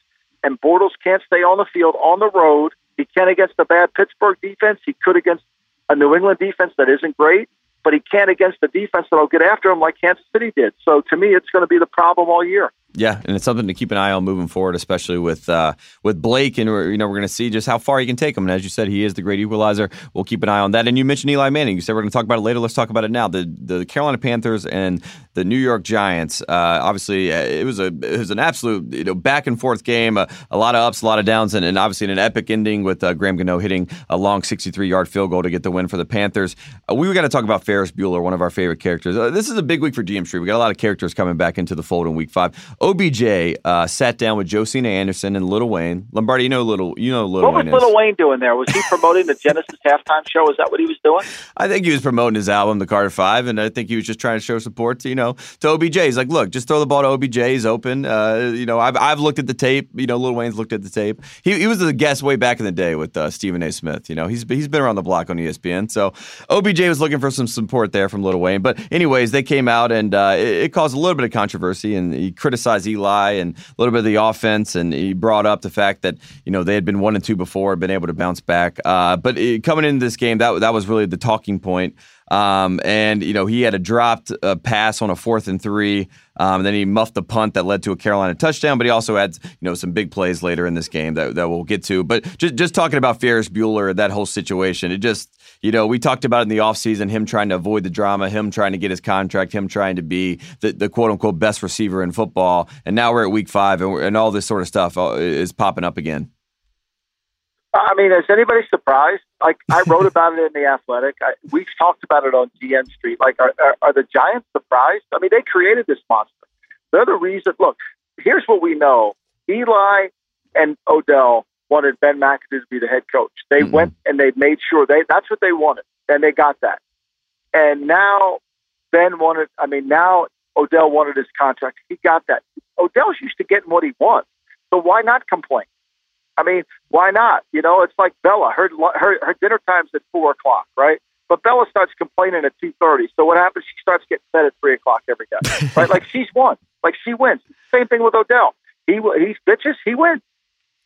and Bortles can't stay on the field on the road. He can against a bad Pittsburgh defense. He could against a New England defense that isn't great, but he can't against the defense that'll get after him like Kansas City did. So to me, it's going to be the problem all year. Yeah, and it's something to keep an eye on moving forward, especially with uh, with Blake, and we're, you know we're going to see just how far he can take him. And as you said, he is the great equalizer. We'll keep an eye on that. And you mentioned Eli Manning. You said we're going to talk about it later. Let's talk about it now. The the Carolina Panthers and the New York Giants. Uh, obviously, uh, it was a it was an absolute you know back and forth game. Uh, a lot of ups, a lot of downs, and, and obviously an epic ending with uh, Graham Gano hitting a long 63 yard field goal to get the win for the Panthers. Uh, we were going to talk about Ferris Bueller, one of our favorite characters. this is a big week for GM Street. We got a lot of characters coming back into the fold in Week Five. OBJ uh, sat down with Josina Anderson and Little Wayne. Lombardi, you know Little, you know Lil what Wayne. Was Little Wayne doing there? Was he promoting the Genesis halftime show? Is that what he was doing? I think he was promoting his album, The Carter Five, and I think he was just trying to show support to you know to OBJ. He's like, look, just throw the ball to OBJ. He's open. Uh, you know, I've I've looked at the tape. You know, Lil Wayne's looked at the tape. He he was a guest way back in the day with uh, Stephen A. Smith. You know, he's he's been around the block on ESPN. So OBJ was looking for some support there from Little Wayne. But anyways, they came out and uh, it, it caused a little bit of controversy, and he criticized Eli and a little bit of the offense, and he brought up the fact that you know they had been one and two before, been able to bounce back. Uh, but it, coming into this game, that that was really the talking point. Um, and you know he had a dropped uh, pass on a fourth and three. Um, then he muffed the punt that led to a Carolina touchdown. But he also had you know some big plays later in this game that, that we'll get to. But just just talking about Ferris Bueller, that whole situation, it just you know we talked about in the offseason him trying to avoid the drama, him trying to get his contract, him trying to be the, the quote unquote best receiver in football. And now we're at week five, and, and all this sort of stuff uh, is popping up again. I mean, is anybody surprised? Like I wrote about it in the Athletic. I, we've talked about it on GM Street. Like, are, are, are the Giants surprised? I mean, they created this monster. They're the reason. Look, here's what we know: Eli and Odell wanted Ben McAdoo to be the head coach. They mm-hmm. went and they made sure they that's what they wanted, and they got that. And now Ben wanted. I mean, now Odell wanted his contract. He got that. Odell's used to getting what he wants, so why not complain? I mean, why not? You know, it's like Bella. Her her, her dinner time's at four o'clock, right? But Bella starts complaining at two thirty. So what happens? She starts getting fed at three o'clock every day, right? like she's won. Like she wins. Same thing with Odell. He he bitches. He wins.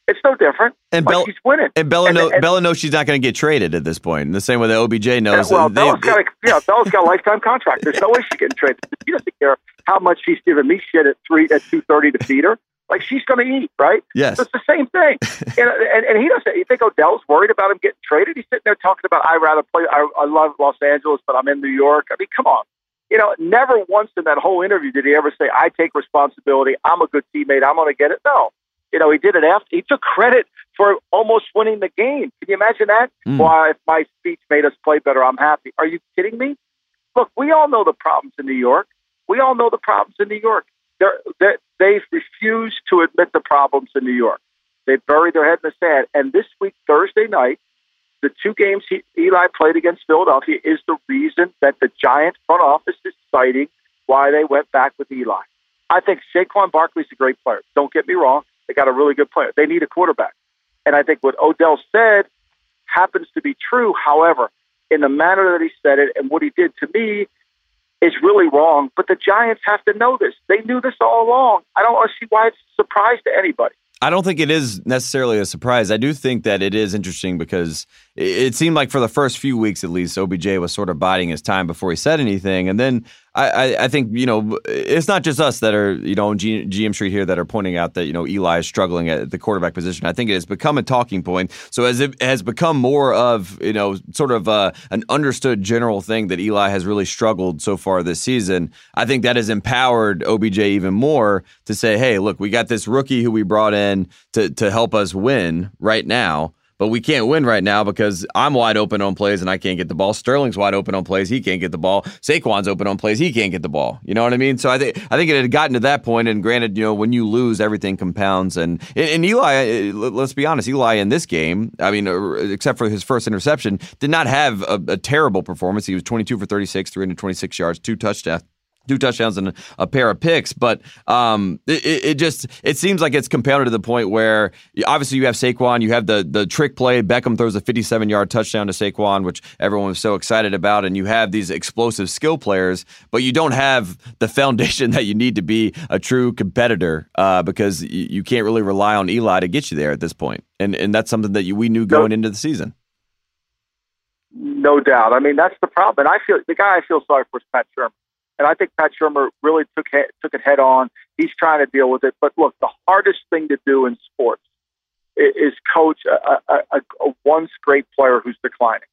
It's no different. And like Bella, she's winning. And Bella, and, know, and, Bella knows she's not going to get traded at this point. In the same way that OBJ knows. well, they, Bella's got a, yeah, Bella's got a lifetime contract. There's no way she's getting traded. She doesn't care how much she's giving me shit at three at two thirty to feed her. Like she's going to eat, right? Yes. So it's the same thing. and, and, and he doesn't. You think Odell's worried about him getting traded? He's sitting there talking about I rather play. I, I love Los Angeles, but I'm in New York. I mean, come on. You know, never once in that whole interview did he ever say, "I take responsibility. I'm a good teammate. I'm going to get it." No. You know, he did it after. He took credit for almost winning the game. Can you imagine that? Mm. Why, if my speech made us play better, I'm happy. Are you kidding me? Look, we all know the problems in New York. We all know the problems in New York. They're, they're, they've refused to admit the problems in New York. They buried their head in the sand. And this week, Thursday night, the two games he, Eli played against Philadelphia is the reason that the Giant front office is citing why they went back with Eli. I think Saquon Barkley's a great player. Don't get me wrong. They got a really good player. They need a quarterback. And I think what Odell said happens to be true. However, in the manner that he said it and what he did to me, is really wrong. But the Giants have to know this. They knew this all along. I don't see why it's a surprise to anybody. I don't think it is necessarily a surprise. I do think that it is interesting because it seemed like for the first few weeks at least, OBJ was sort of biding his time before he said anything. And then I, I think, you know, it's not just us that are, you know, on G, GM Street here that are pointing out that, you know, Eli is struggling at the quarterback position. I think it has become a talking point. So as it has become more of, you know, sort of uh, an understood general thing that Eli has really struggled so far this season, I think that has empowered OBJ even more to say, hey, look, we got this rookie who we brought in to, to help us win right now but we can't win right now because I'm wide open on plays and I can't get the ball. Sterling's wide open on plays, he can't get the ball. Saquon's open on plays, he can't get the ball. You know what I mean? So I think I think it had gotten to that point. and granted, you know, when you lose, everything compounds. And and Eli, uh, let's be honest, Eli in this game, I mean, uh, except for his first interception, did not have a, a terrible performance. He was 22 for 36, 326 yards, two touchdowns two touchdowns and a pair of picks. But um, it, it, just it seems like it's compounded to the point where obviously you have Saquon, you have the the trick play. Beckham throws a 57 yard touchdown to Saquon, which everyone was so excited about, and you have these explosive skill players, but you don't have the foundation that you need to be a true competitor uh, because you, you, can't really rely on Eli to get you there at this point. And and that's something that you, we knew going into the season. No doubt. I mean, that's the problem. And I feel the guy I feel sorry for is Pat Shurmur. And I think Pat Shurmur really took took it head on. He's trying to deal with it. But look, the hardest thing to do in sports is coach a, a, a, a once great player who's declining.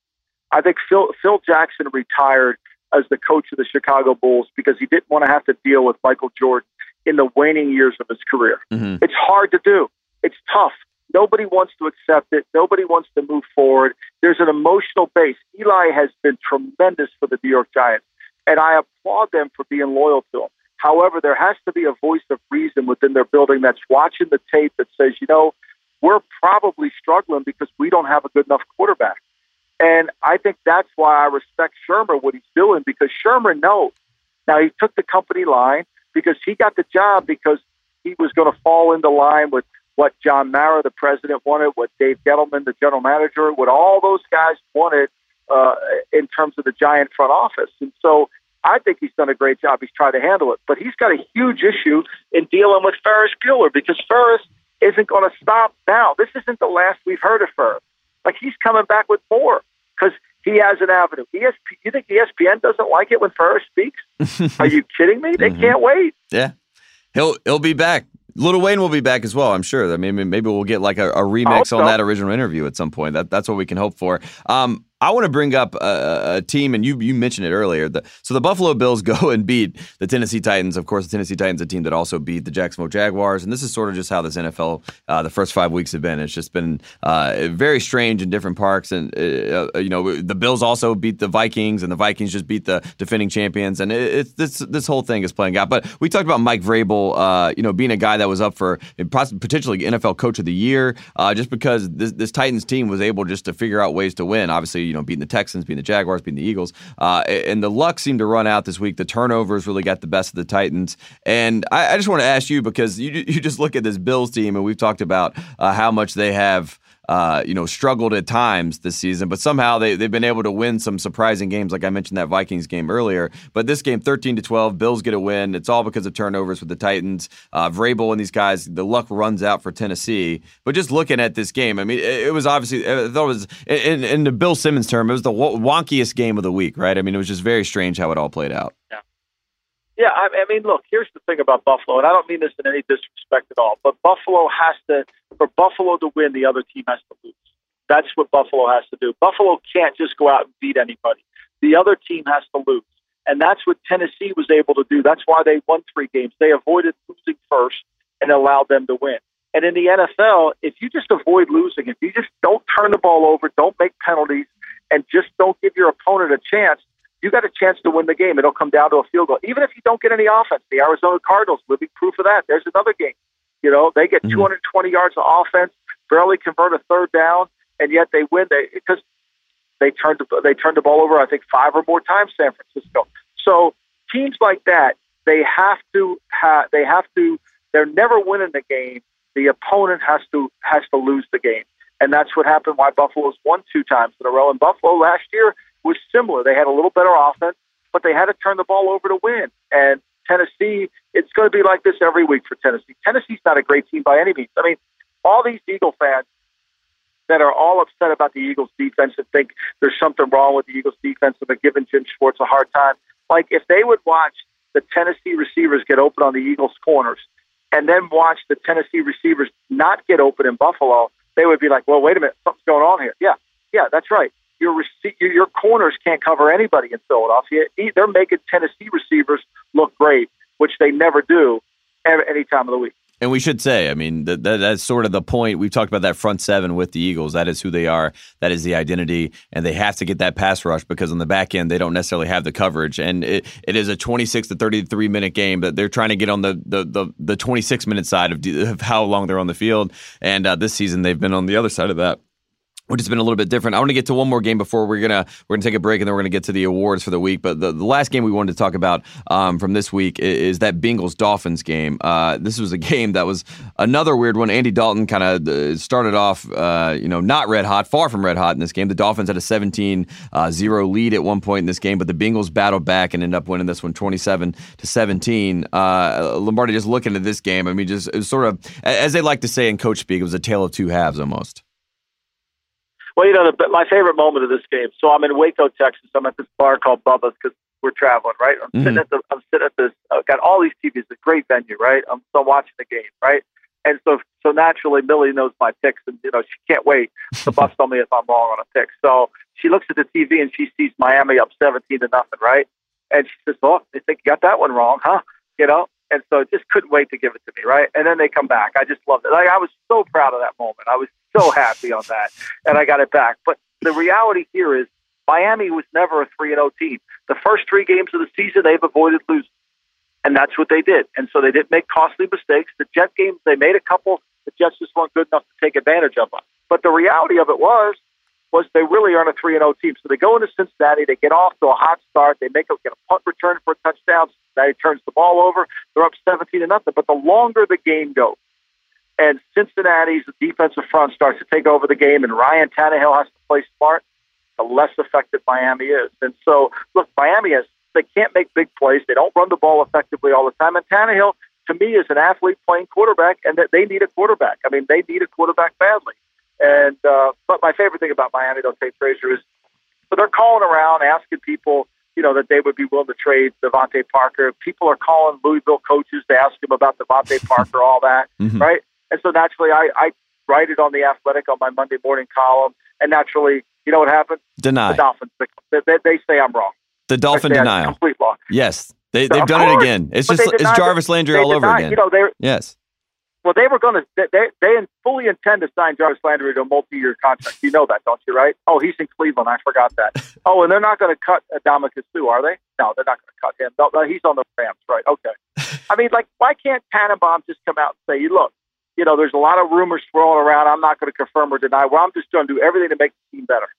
I think Phil Phil Jackson retired as the coach of the Chicago Bulls because he didn't want to have to deal with Michael Jordan in the waning years of his career. Mm-hmm. It's hard to do. It's tough. Nobody wants to accept it. Nobody wants to move forward. There's an emotional base. Eli has been tremendous for the New York Giants, and I applaud them for being loyal to him. However, there has to be a voice of reason within their building that's watching the tape that says, you know, we're probably struggling because we don't have a good enough quarterback. And I think that's why I respect Shurmur, what he's doing, because Shurmur knows. Now, he took the company line because he got the job because he was going to fall into line with what John Mara, the president, wanted, what Dave Gettleman, the general manager, what all those guys wanted uh, in terms of the giant front office. And so I think he's done a great job. He's tried to handle it. But he's got a huge issue in dealing with Ferris Bueller because Ferris isn't going to stop now. This isn't the last we've heard of Ferris. Like he's coming back with more because he has an avenue. ESP, you think ESPN doesn't like it when Ferris speaks? Are you kidding me? They mm-hmm. can't wait. Yeah, he'll he'll be back. Little Wayne will be back as well, I'm sure. I mean, maybe we'll get like a, a remix on that original interview at some point. That that's what we can hope for. Um, I want to bring up a, a, team, and you you mentioned it earlier. The, so the Buffalo Bills go and beat the Tennessee Titans. Of course, the Tennessee Titans, a team that also beat the Jacksonville Jaguars, and this is sort of just how this NFL uh, the first five weeks have been. It's just been uh, very strange in different parks, and uh, uh you know the Bills also beat the Vikings, and the Vikings just beat the defending champions, and it, it's this this whole thing is playing out. But we talked about Mike Vrabel, uh, you know, being a guy that was up for potentially NFL Coach of the Year, uh, just because this, this Titans team was able just to figure out ways to win. Obviously you know, beating the Texans, beating the Jaguars, beating the Eagles. Uh, and the luck seemed to run out this week. The turnovers really got the best of the Titans. And I, I just want to ask you because you, you just look at this Bills team, and we've talked about uh, how much they have uh, you know, struggled at times this season, but somehow they, they've been able to win some surprising games, like I mentioned that Vikings game earlier. But this game, 13 to 12, Bills get a win. It's all because of turnovers with the Titans. Uh, Vrabel and these guys, the luck runs out for Tennessee. But just looking at this game, I mean, it, it was obviously, thought it was, in, in the Bill Simmons term, it was the wonkiest game of the week, right? I mean, it was just very strange how it all played out. Yeah. Yeah, I, mean, look, here's the thing about Buffalo, and I don't mean this in any disrespect at all, but Buffalo has to, for Buffalo to win, the other team has to lose. That's what Buffalo has to do. Buffalo can't just go out and beat anybody. The other team has to lose. And that's what Tennessee was able to do. That's why they won three games. They avoided losing first and allowed them to win. And in the NFL, if you just avoid losing, if you just don't turn the ball over, don't make penalties, and just don't give your opponent a chance, you got a chance to win the game. It'll come down to a field goal. Even if you don't get any offense, the Arizona Cardinals, living proof of that. There's another game. You know, they get mm-hmm. 220 yards of offense, barely convert a third down, and yet they win. They because they turned the, they turned the ball over. I think five or more times. San Francisco. So teams like that, they have to have they have to. They're never winning the game. The opponent has to has to lose the game, and that's what happened. Why Buffalo's won two times in a row. And Buffalo last year was similar. They had a little better offense, but they had to turn the ball over to win. And Tennessee, it's going to be like this every week for Tennessee. Tennessee's not a great team by any means. I mean, all these Eagle fans that are all upset about the Eagles defense and think there's something wrong with the Eagles defense and they're giving Jim Schwartz a hard time. Like if they would watch the Tennessee receivers get open on the Eagles corners and then watch the Tennessee receivers not get open in Buffalo, they would be like, well, wait a minute, something's going on here. Yeah, yeah, that's right your your corners can't cover anybody in Philadelphia. They're making Tennessee receivers look great, which they never do any time of the week. And we should say, I mean, that, that, that's sort of the point. We've talked about that front seven with the Eagles. That is who they are. That is the identity. And they have to get that pass rush because on the back end, they don't necessarily have the coverage. And it, it is a 26 to 33 minute game, but they're trying to get on the, the, the, the 26 minute side of, of how long they're on the field. And uh, this season, they've been on the other side of that which has been a little bit different. I want to get to one more game before we're gonna we're gonna take a break and then we're gonna get to the awards for the week. But the, the last game we wanted to talk about um, from this week is, is that Bengals Dolphins game. Uh, this was a game that was another weird one. Andy Dalton kind of uh, started off, uh, you know, not red hot, far from red hot in this game. The Dolphins had a 17-0 uh, lead at one point in this game, but the Bengals battled back and ended up winning this one 27 to 17. Uh, Lombardi just looking at this game, I mean, just sort of as they like to say in coach speak, it was a tale of two halves almost. Well, you know, the, my favorite moment of this game. So I'm in Waco, Texas. I'm at this bar called Bubba's because we're traveling, right? I'm mm-hmm. sitting at the, I'm sitting at this, uh, got all these TVs, a great venue, right? I'm, so watching the game, right? And so, so naturally, Millie knows my picks, and you know she can't wait to bust on me if I'm wrong on a pick. So she looks at the TV and she sees Miami up 17 to nothing, right? And she says, "Oh, I think you got that one wrong, huh?" You know. And so just couldn't wait to give it to me, right? And then they come back. I just loved it. Like I was so proud of that moment. I was so happy on that, and I got it back. But the reality here is Miami was never a 3 and 0 team. The first three games of the season, they've avoided losing. And that's what they did. And so they didn't make costly mistakes. The Jet games, they made a couple. The Jets just weren't good enough to take advantage of them. But the reality of it was, was they really aren't a 3 and 0 team. So they go into Cincinnati, they get off to a hot start, they make a, get a punt return for a touchdown. Cincinnati turns the ball over, they're up 17 to nothing. But the longer the game goes, and Cincinnati's defensive front starts to take over the game, and Ryan Tannehill has to play smart, the less effective Miami is. And so, look, Miami has they can't make big plays. They don't run the ball effectively all the time. And Tannehill, to me, is an athlete playing quarterback, and that they need a quarterback. I mean, they need a quarterback badly. And uh, but my favorite thing about Miami, Tate Frazier, is so they're calling around asking people, you know, that they would be willing to trade DeVante Parker. People are calling Louisville coaches to ask them about DeVante Parker, all that, mm-hmm. right? And so naturally, I, I write it on the Athletic on my Monday morning column, and naturally, you know what happened? Deny. The Dolphins. They, they, they say I'm wrong. The Dolphin denial. Complete law. Yes, they, they've done course, it again. It's just it's Jarvis Landry all over again. You know, they're, yes. Well, they were going to. They they fully intend to sign Jarvis Landry to a multi-year contract. You know that, don't you? Right? Oh, he's in Cleveland. I forgot that. oh, and they're not going to cut Ndamukong Suh, are they? No, they're not going to cut him. No, no, he's on the Rams, right? Okay. I mean, like, why can't Tannenbaum just come out and say, "Look, you know, there's a lot of rumors swirling around. I'm not going to confirm or deny. Well, I'm just going to do everything to make the team better."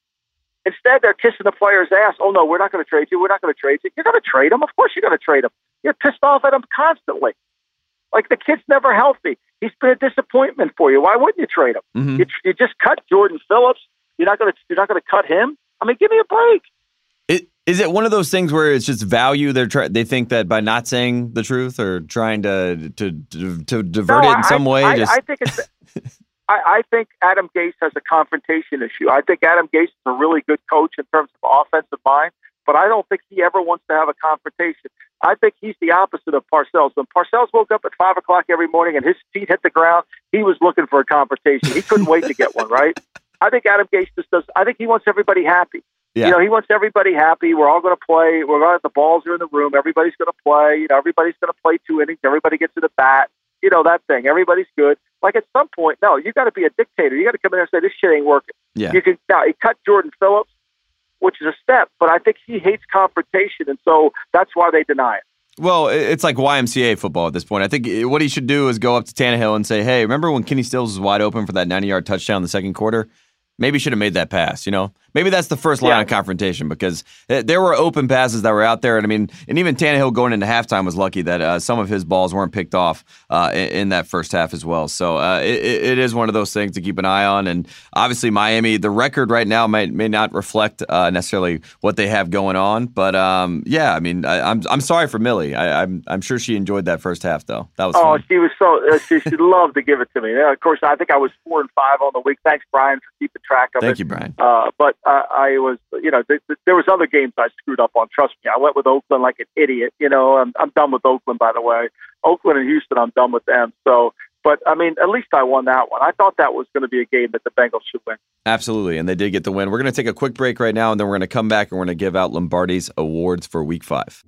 Instead, they're kissing the player's ass. Oh no, we're not going to trade you. We're not going to trade you. You're going to trade him. Of course, you're going to trade him. You're pissed off at him constantly. Like the kid's never healthy. He's been a disappointment for you. Why wouldn't you trade him? Mm-hmm. You, you just cut Jordan Phillips. You're not going to. You're not going to cut him. I mean, give me a break. It, is it one of those things where it's just value? They're try, they think that by not saying the truth or trying to to to, to divert no, it in some way. I, just... I think it's. I, I think Adam Gase has a confrontation issue. I think Adam Gase is a really good coach in terms of offensive mind, but I don't think he ever wants to have a confrontation. I think he's the opposite of Parcells. When Parcells woke up at five o'clock every morning and his feet hit the ground, he was looking for a confrontation. He couldn't wait to get one, right? I think Adam Gase just does. I think he wants everybody happy. Yeah. You know, he wants everybody happy. We're all going to play. We're going to, the balls are in the room. Everybody's going to play. You know, everybody's going to play two innings. Everybody gets to the bat. You know that thing. Everybody's good. Like at some point, no, you got to be a dictator. You got to come in there and say this shit ain't working. Yeah. You can now he cut Jordan Phillips, which is a step, but I think he hates confrontation, and so that's why they deny it. Well, it's like YMCA football at this point. I think what he should do is go up to Tannehill and say, "Hey, remember when Kenny Stills was wide open for that 90-yard touchdown in the second quarter? Maybe should have made that pass. You know, maybe that's the first line yeah. of confrontation because there were open passes that were out there, and I mean, and even Tannehill going into halftime was lucky that uh, some of his balls weren't picked off uh, in, in, that first half as well. So uh, it, it is one of those things to keep an eye on, and obviously Miami, the record right now may may not reflect uh, necessarily what they have going on, but um, yeah, I mean, I, am I'm, I'm sorry for Millie. I, am I'm, I'm sure she enjoyed that first half though. That was oh, fun. she was so uh, she, she loved to give it to me. of course, I think I was four and five on the week. Thanks, Brian, for keeping track of Thank it. Thank you, Brian. Uh, but uh, I was, you know, th- th- there was other games I screwed up on. Trust me, I went with Oakland like an idiot. You know, I'm, I'm done with Oakland, by the way. Oakland and Houston, I'm done with them. So, but I mean, at least I won that one. I thought that was going to be a game that the Bengals should win. Absolutely, and they did get the win. We're going to take a quick break right now, and then we're going to come back and we're going to give out Lombardi's awards for Week Five.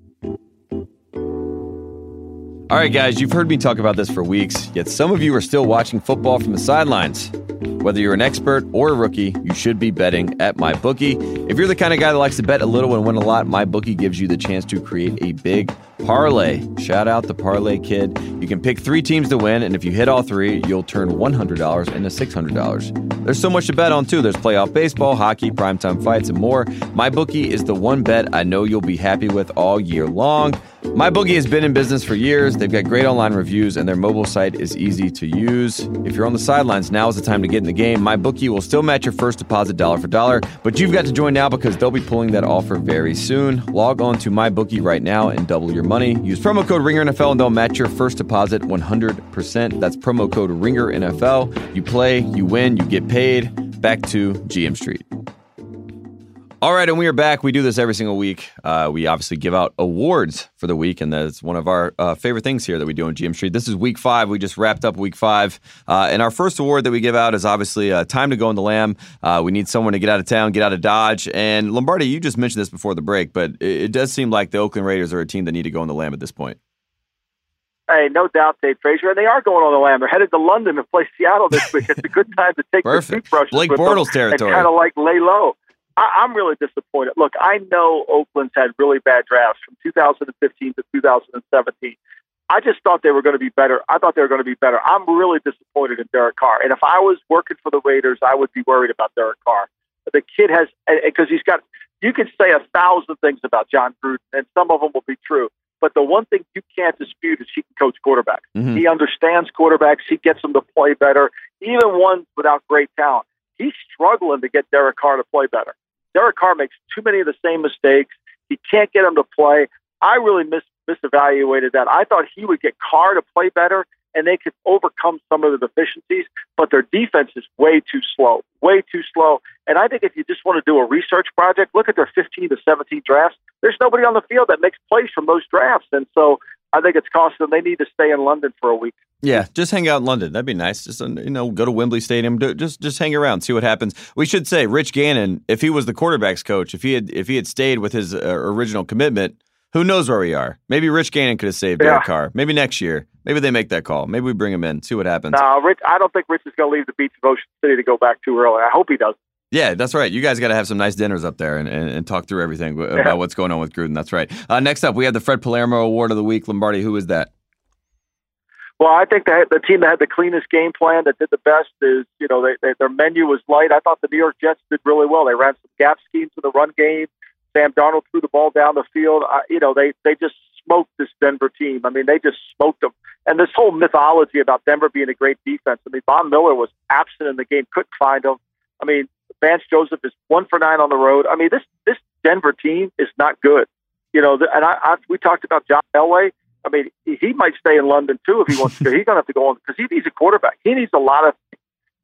All right, guys, you've heard me talk about this for weeks, yet some of you are still watching football from the sidelines. Whether you're an expert or a rookie, you should be betting at MyBookie. If you're the kind of guy that likes to bet a little and win a lot, MyBookie gives you the chance to create a big parlay. Shout out the Parlay Kid. You can pick three teams to win, and if you hit all three, you'll turn $100 into $600. There's so much to bet on, too. There's playoff baseball, hockey, primetime fights, and more. MyBookie is the one bet I know you'll be happy with all year long. MyBookie has been in business for years. They've got great online reviews, and their mobile site is easy to use. If you're on the sidelines, now is the time to get in the game. MyBookie will still match your first deposit dollar for dollar, but you've got to join now because they'll be pulling that offer very soon. Log on to MyBookie right now and double your money. Use promo code RINGERNFL and they'll match your first deposit 100%. That's promo code RINGERNFL. You play, you win, you get paid. Back to GM Street. All right, and we are back. We do this every single week. Uh, we obviously give out awards for the week, and that's one of our uh, favorite things here that we do on GM Street. This is week five. We just wrapped up week five. Uh, and our first award that we give out is obviously uh, Time to Go in the Lam. Uh, we need someone to get out of town, get out of Dodge. And Lombardi, you just mentioned this before the break, but it, it does seem like the Oakland Raiders are a team that need to go in the Lam at this point. Hey, no doubt, Tate Frazier. And they are going on the lam. They're headed to London to play Seattle this week. It's a good time to take Perfect. the toothbrushes Blake Bortles territory. and kind of like lay low. I, I'm really disappointed. Look, I know Oakland's had really bad drafts from 2015 to 2017. I just thought they were going to be better. I thought they were going to be better. I'm really disappointed in Derek Carr. And if I was working for the Raiders, I would be worried about Derek Carr. The kid has, because he's got, you can say a thousand things about Jon Gruden, and some of them will be true. But the one thing you can't dispute is he can coach quarterbacks. Mhm. He understands quarterbacks. He gets them to play better, even ones without great talent. He's struggling to get Derek Carr to play better. Derek Carr makes too many of the same mistakes. He can't get him to play. I really mis- misevaluated that. I thought he would get Carr to play better and they could overcome some of the deficiencies, but their defense is way too slow, way too slow. And I think if you just want to do a research project, look at their 15 to 17 drafts. There's nobody on the field that makes plays from those drafts. And so I think it's costing them. They need to stay in London for a week. Yeah, just hang out in London. That'd be nice. Just you know, go to Wembley Stadium. Do, just just hang around, see what happens. We should say Rich Gannon, if he was the quarterbacks coach, if he had if he had stayed with his uh, original commitment, who knows where we are? Maybe Rich Gannon could have saved Yeah. Derek Carr. Maybe next year. Maybe they make that call. Maybe we bring him in, see what happens. No, Rich. I don't think Rich is going to leave the beach of Ocean City to go back too early. I hope he does. Yeah, that's right. You guys got to have some nice dinners up there and, and, and talk through everything w- about what's going on with Gruden. That's right. Uh, next up, we have the Fred Palermo Award of the Week. Lombardi, who is that? Well, I think the, the team that had the cleanest game plan, that did the best, is you know they, they, their menu was light. I thought the New York Jets did really well. They ran some gap schemes in the run game. Sam Darnold threw the ball down the field. I, you know they they just smoked this Denver team. I mean they just smoked them. And this whole mythology about Denver being a great defense. I mean Von Miller was absent in the game, couldn't find him. I mean Vance Joseph is one for nine on the road. I mean this this Denver team is not good. You know, and I, I we talked about John Elway. I mean, he might stay in London too if he wants to. He's going to have to go on because he needs a quarterback. He needs a lot of.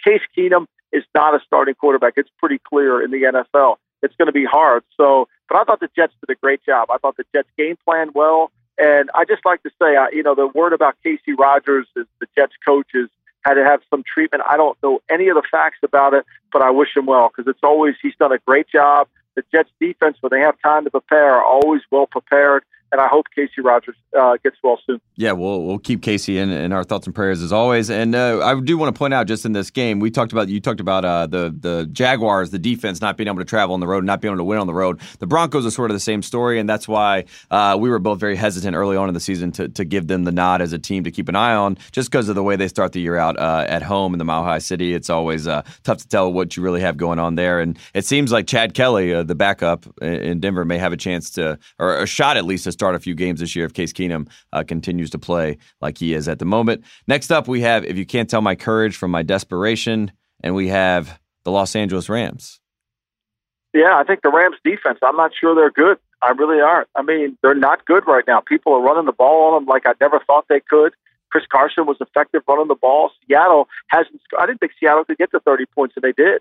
Case Keenum is not a starting quarterback. It's pretty clear in the NFL. It's going to be hard. So, but I thought the Jets did a great job. I thought the Jets game planned well, and I just like to say, I, you know, the word about Kacy Rodgers is the Jets coaches had to have some treatment. I don't know any of the facts about it, but I wish him well because it's always he's done a great job. The Jets defense, when they have time to prepare, are always well prepared. And I hope Kacy Rodgers uh, gets well soon. Yeah, we'll we'll keep Kacy in, in our thoughts and prayers as always. And uh, I do want to point out, just in this game, we talked about you talked about uh, the the Jaguars, the defense not being able to travel on the road, not being able to win on the road. The Broncos are sort of the same story, and that's why uh, we were both very hesitant early on in the season to to give them the nod as a team to keep an eye on, just because of the way they start the year out uh, at home in the Mile High City. It's always uh, tough to tell what you really have going on there, and it seems like Chad Kelly, the backup in- in Denver, may have a chance to or a shot at least to start a few games this year if Case Keenum uh, continues to play like he is at the moment. Next up, we have If You Can't Tell My Courage from My Desperation, and we have the Los Angeles Rams. Yeah, I think the Rams defense, I'm not sure they're good. I really aren't. I mean, they're not good right now. People are running the ball on them like I never thought they could. Chris Carson was effective running the ball. Seattle hasn't. I didn't think Seattle could get to 30 points, and they did.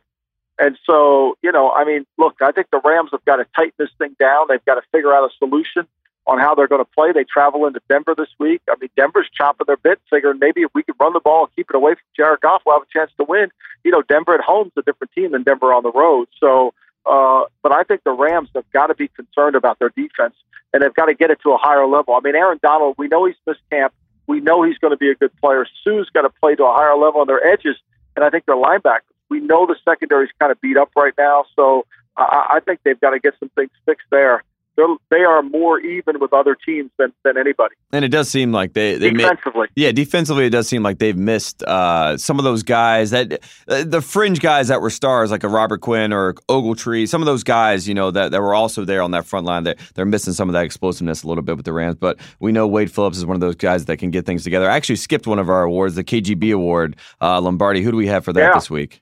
And so, you know, I mean, look, I think the Rams have got to tighten this thing down. They've got to figure out a solution on how they're going to play. They travel into Denver this week. I mean, Denver's chopping their bit, figuring maybe if we could run the ball and keep it away from Jared Goff, we'll have a chance to win. You know, Denver at home's a different team than Denver on the road. So, uh, but I think the Rams have got to be concerned about their defense, and they've got to get it to a higher level. I mean, Aaron Donald, we know he's missed camp. We know he's going to be a good player. Suh's got to play to a higher level on their edges, and I think their linebackers. We know the secondary's kind of beat up right now, so I think they've got to get some things fixed there. They're, they are more even with other teams than, than anybody And it does seem like they, they defensively. yeah, defensively, it does seem like they've missed uh, some of those guys that uh, the fringe guys that were stars, like a Robert Quinn or Ogletree. Some of those guys, you know, that, that were also there on that front line. That they're missing some of that explosiveness a little bit with the Rams. But we know Wade Phillips is one of those guys that can get things together. I actually skipped one of our awards, the KGB award, uh, Lombardi. Who do we have for that Yeah. this week?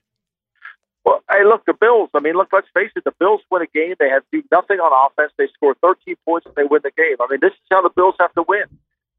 Well, hey, look, the Bills. I mean, look, let's face it. The Bills win a game. They have do nothing on offense. They score 13 points and they win the game. I mean, this is how the Bills have to win.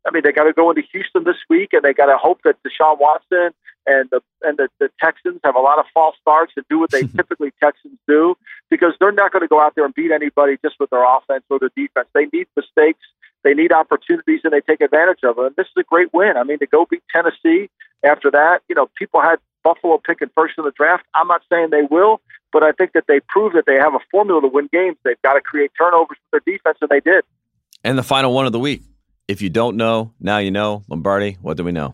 I mean, they got to go into Houston this week, and they got to hope that Deshaun Watson and the and the, the Texans have a lot of false starts and do what they typically Texans do because they're not going to go out there and beat anybody just with their offense or their defense. They need mistakes, they need opportunities, and they take advantage of them. And this is a great win. I mean, to go beat Tennessee after that, you know, people had Buffalo picking first in the draft. I'm not saying they will, but I think that they prove that they have a formula to win games. They've got to create turnovers with their defense, and they did. And the final one of the week. If you don't know, now you know. Lombardi, what do we know?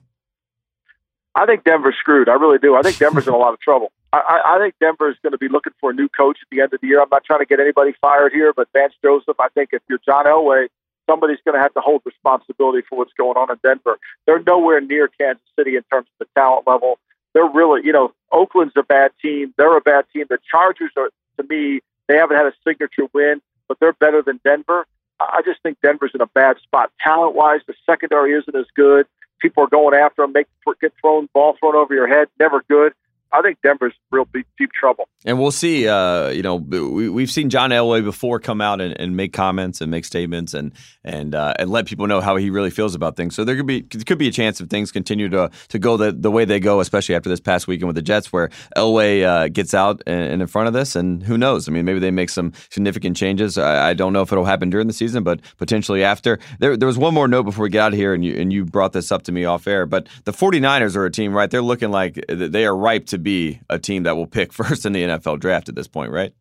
I think Denver's screwed. I really do. I think Denver's in a lot of trouble. I, I think Denver is going to be looking for a new coach at the end of the year. I'm not trying to get anybody fired here, but Vance Joseph, I think if you're John Elway, somebody's going to have to hold responsibility for what's going on in Denver. They're nowhere near Kansas City in terms of the talent level. They're really, you know, Oakland's a bad team. They're a bad team. The Chargers are, to me, they haven't had a signature win, but they're better than Denver. I just think Denver's in a bad spot talent wise. The secondary isn't as good. People are going after them, make get thrown ball thrown over your head. Never good. I think Denver's real deep, trouble. And we'll see. Uh, you know, we, we've seen John Elway before come out and, and make comments and make statements and and uh, and let people know how he really feels about things. So there could be could be a chance if things continue to to go the, the way they go, especially after this past weekend with the Jets, where Elway uh, gets out and, in front of this, and who knows? I mean, maybe they make some significant changes. I, I, don't know if it'll happen during the season, but potentially after. There, there was one more note before we get out of here, and you and you brought this up to me off air. But the 49ers are a team, right? They're looking like they are ripe to be a team that will pick first in the NFL draft at this point, right?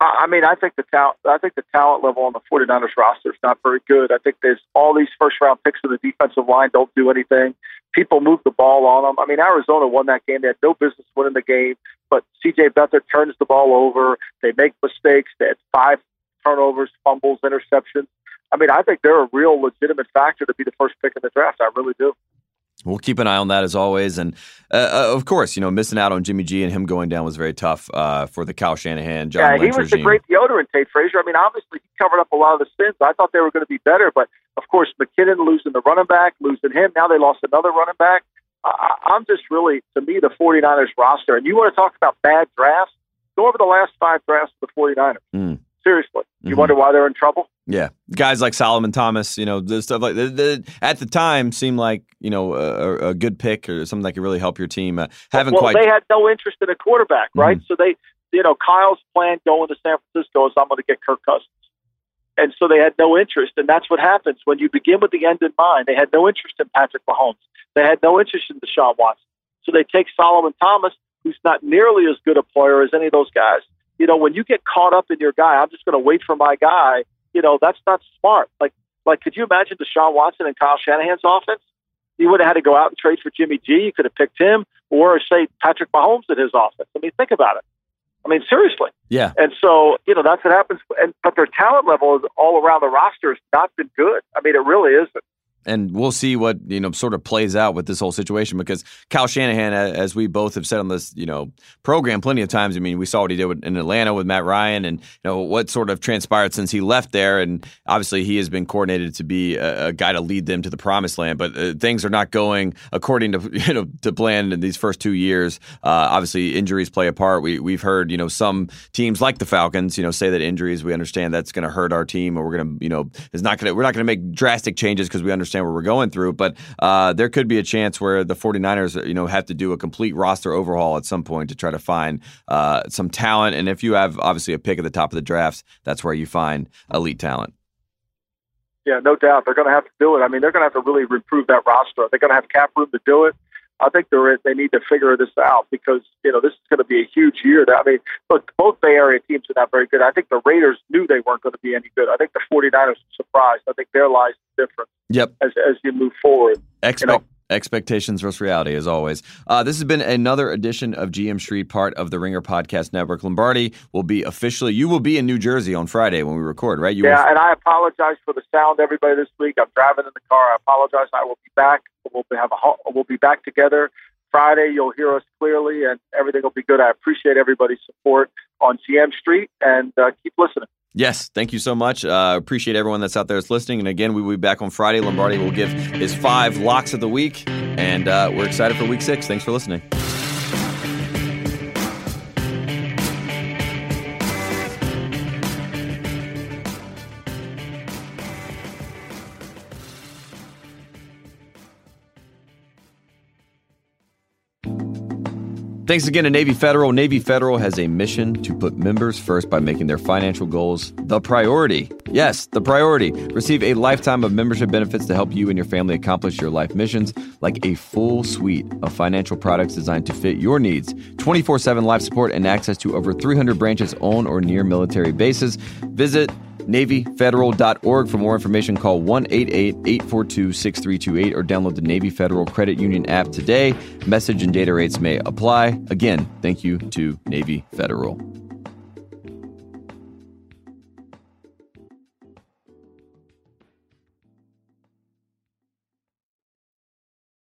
I mean, I think the talent. I think the talent level on the 49ers roster is not very good. I think there's all these first round picks in the defensive line don't do anything. People move the ball on them. I mean, Arizona won that game. They had no business winning the game, but C.J. Beathard turns the ball over. They make mistakes. They had five turnovers, fumbles, interceptions. I mean, I think they're a real legitimate factor to be the first pick in the draft. I really do. We'll keep an eye on that as always, and uh, uh, of course, you know, missing out on Jimmy G and him going down was very tough uh, for the Kyle Shanahan. John yeah, Lynch he was regime. the great deodorant, Tate Frazier. I mean, obviously, he covered up a lot of the sins. I thought they were going to be better, but of course, McKinnon losing the running back, losing him. Now they lost another running back. I, I'm just really, to me, the 49ers roster. And you want to talk about bad drafts? Go over the last five drafts of the 49ers. Mm. Seriously, you mm-hmm. wonder why they're in trouble? Yeah, guys like Solomon Thomas, you know, the stuff like that, at the time seemed like you know a, a, good pick or something that could really help your team. Uh, haven't well, quite. they had no interest in a quarterback, right? Mm-hmm. So they, you know, Kyle's plan going to San Francisco is I'm going to get Kirk Cousins, and so they had no interest, and that's what happens when you begin with the end in mind. They had no interest in Patrick Mahomes. They had no interest in Deshaun Watson. So they take Solomon Thomas, who's not nearly as good a player as any of those guys you know, when you get caught up in your guy, I'm just going to wait for my guy. You know, that's not smart. Like, like, could you imagine Deshaun Watson and Kyle Shanahan's offense? You would have had to go out and trade for Jimmy G. You could have picked him, or say Patrick Mahomes in his offense. I mean, think about it. I mean, seriously. Yeah. And so, you know, that's what happens. And but their talent level is all around the roster has not been good. I mean, it really isn't and we'll see what you know sort of plays out with this whole situation because Kyle Shanahan, as we both have said on this you know program plenty of times. I mean, we saw what he did in Atlanta with Matt Ryan, and you know what sort of transpired since he left there. And obviously, he has been coordinated to be a, a guy to lead them to the promised land. But uh, things are not going according to you know to plan in these first two years. Uh, obviously, injuries play a part. We we've heard you know some teams like the Falcons, you know, say that injuries. We understand that's going to hurt our team, or we're going to you know is not going to we're not going to make drastic changes because we understand understand what we're going through, but uh, there could be a chance where the 49ers, you know, have to do a complete roster overhaul at some point to try to find uh, some talent. And if you have obviously a pick at the top of the drafts, that's where you find elite talent. Yeah, no doubt. They're going to have to do it. I mean, they're going to have to really improve that roster. They're going to have cap room to do it. I think they're they need to figure this out because you know this is going to be a huge year. I mean, look, both Bay Area teams are not very good. I think the Raiders knew they weren't going to be any good. I think the 49ers are surprised. I think their lies the difference. Yep. As as you move forward. Expect- you know? Expectations versus reality, as always. Uh, this has been another edition of GM Street, part of the Ringer Podcast Network. Lombardi will be officially, you will be in New Jersey on Friday when we record, right? You yeah, will... and I apologize for the sound, everybody, this week. I'm driving in the car. I apologize. I will be back. We'll have a, we'll be back together Friday. You'll hear us clearly, and everything will be good. I appreciate everybody's support on GM Street, and uh, keep listening. Yes, thank you so much. Uh, appreciate everyone that's out there that's listening. And again, we will be back on Friday. Lombardi will give his five locks of the week, and uh, we're excited for week six. Thanks for listening. Thanks again to Navy Federal. Navy Federal has a mission to put members first by making their financial goals the priority. Yes, the priority. Receive a lifetime of membership benefits to help you and your family accomplish your life missions, like a full suite of financial products designed to fit your needs, 24 7 life support, and access to over 300 branches on or near military bases. Visit NavyFederal.org. For more information, call 1 842 6328 or download the Navy Federal Credit Union app today. Message and data rates may apply. Again, thank you to Navy Federal.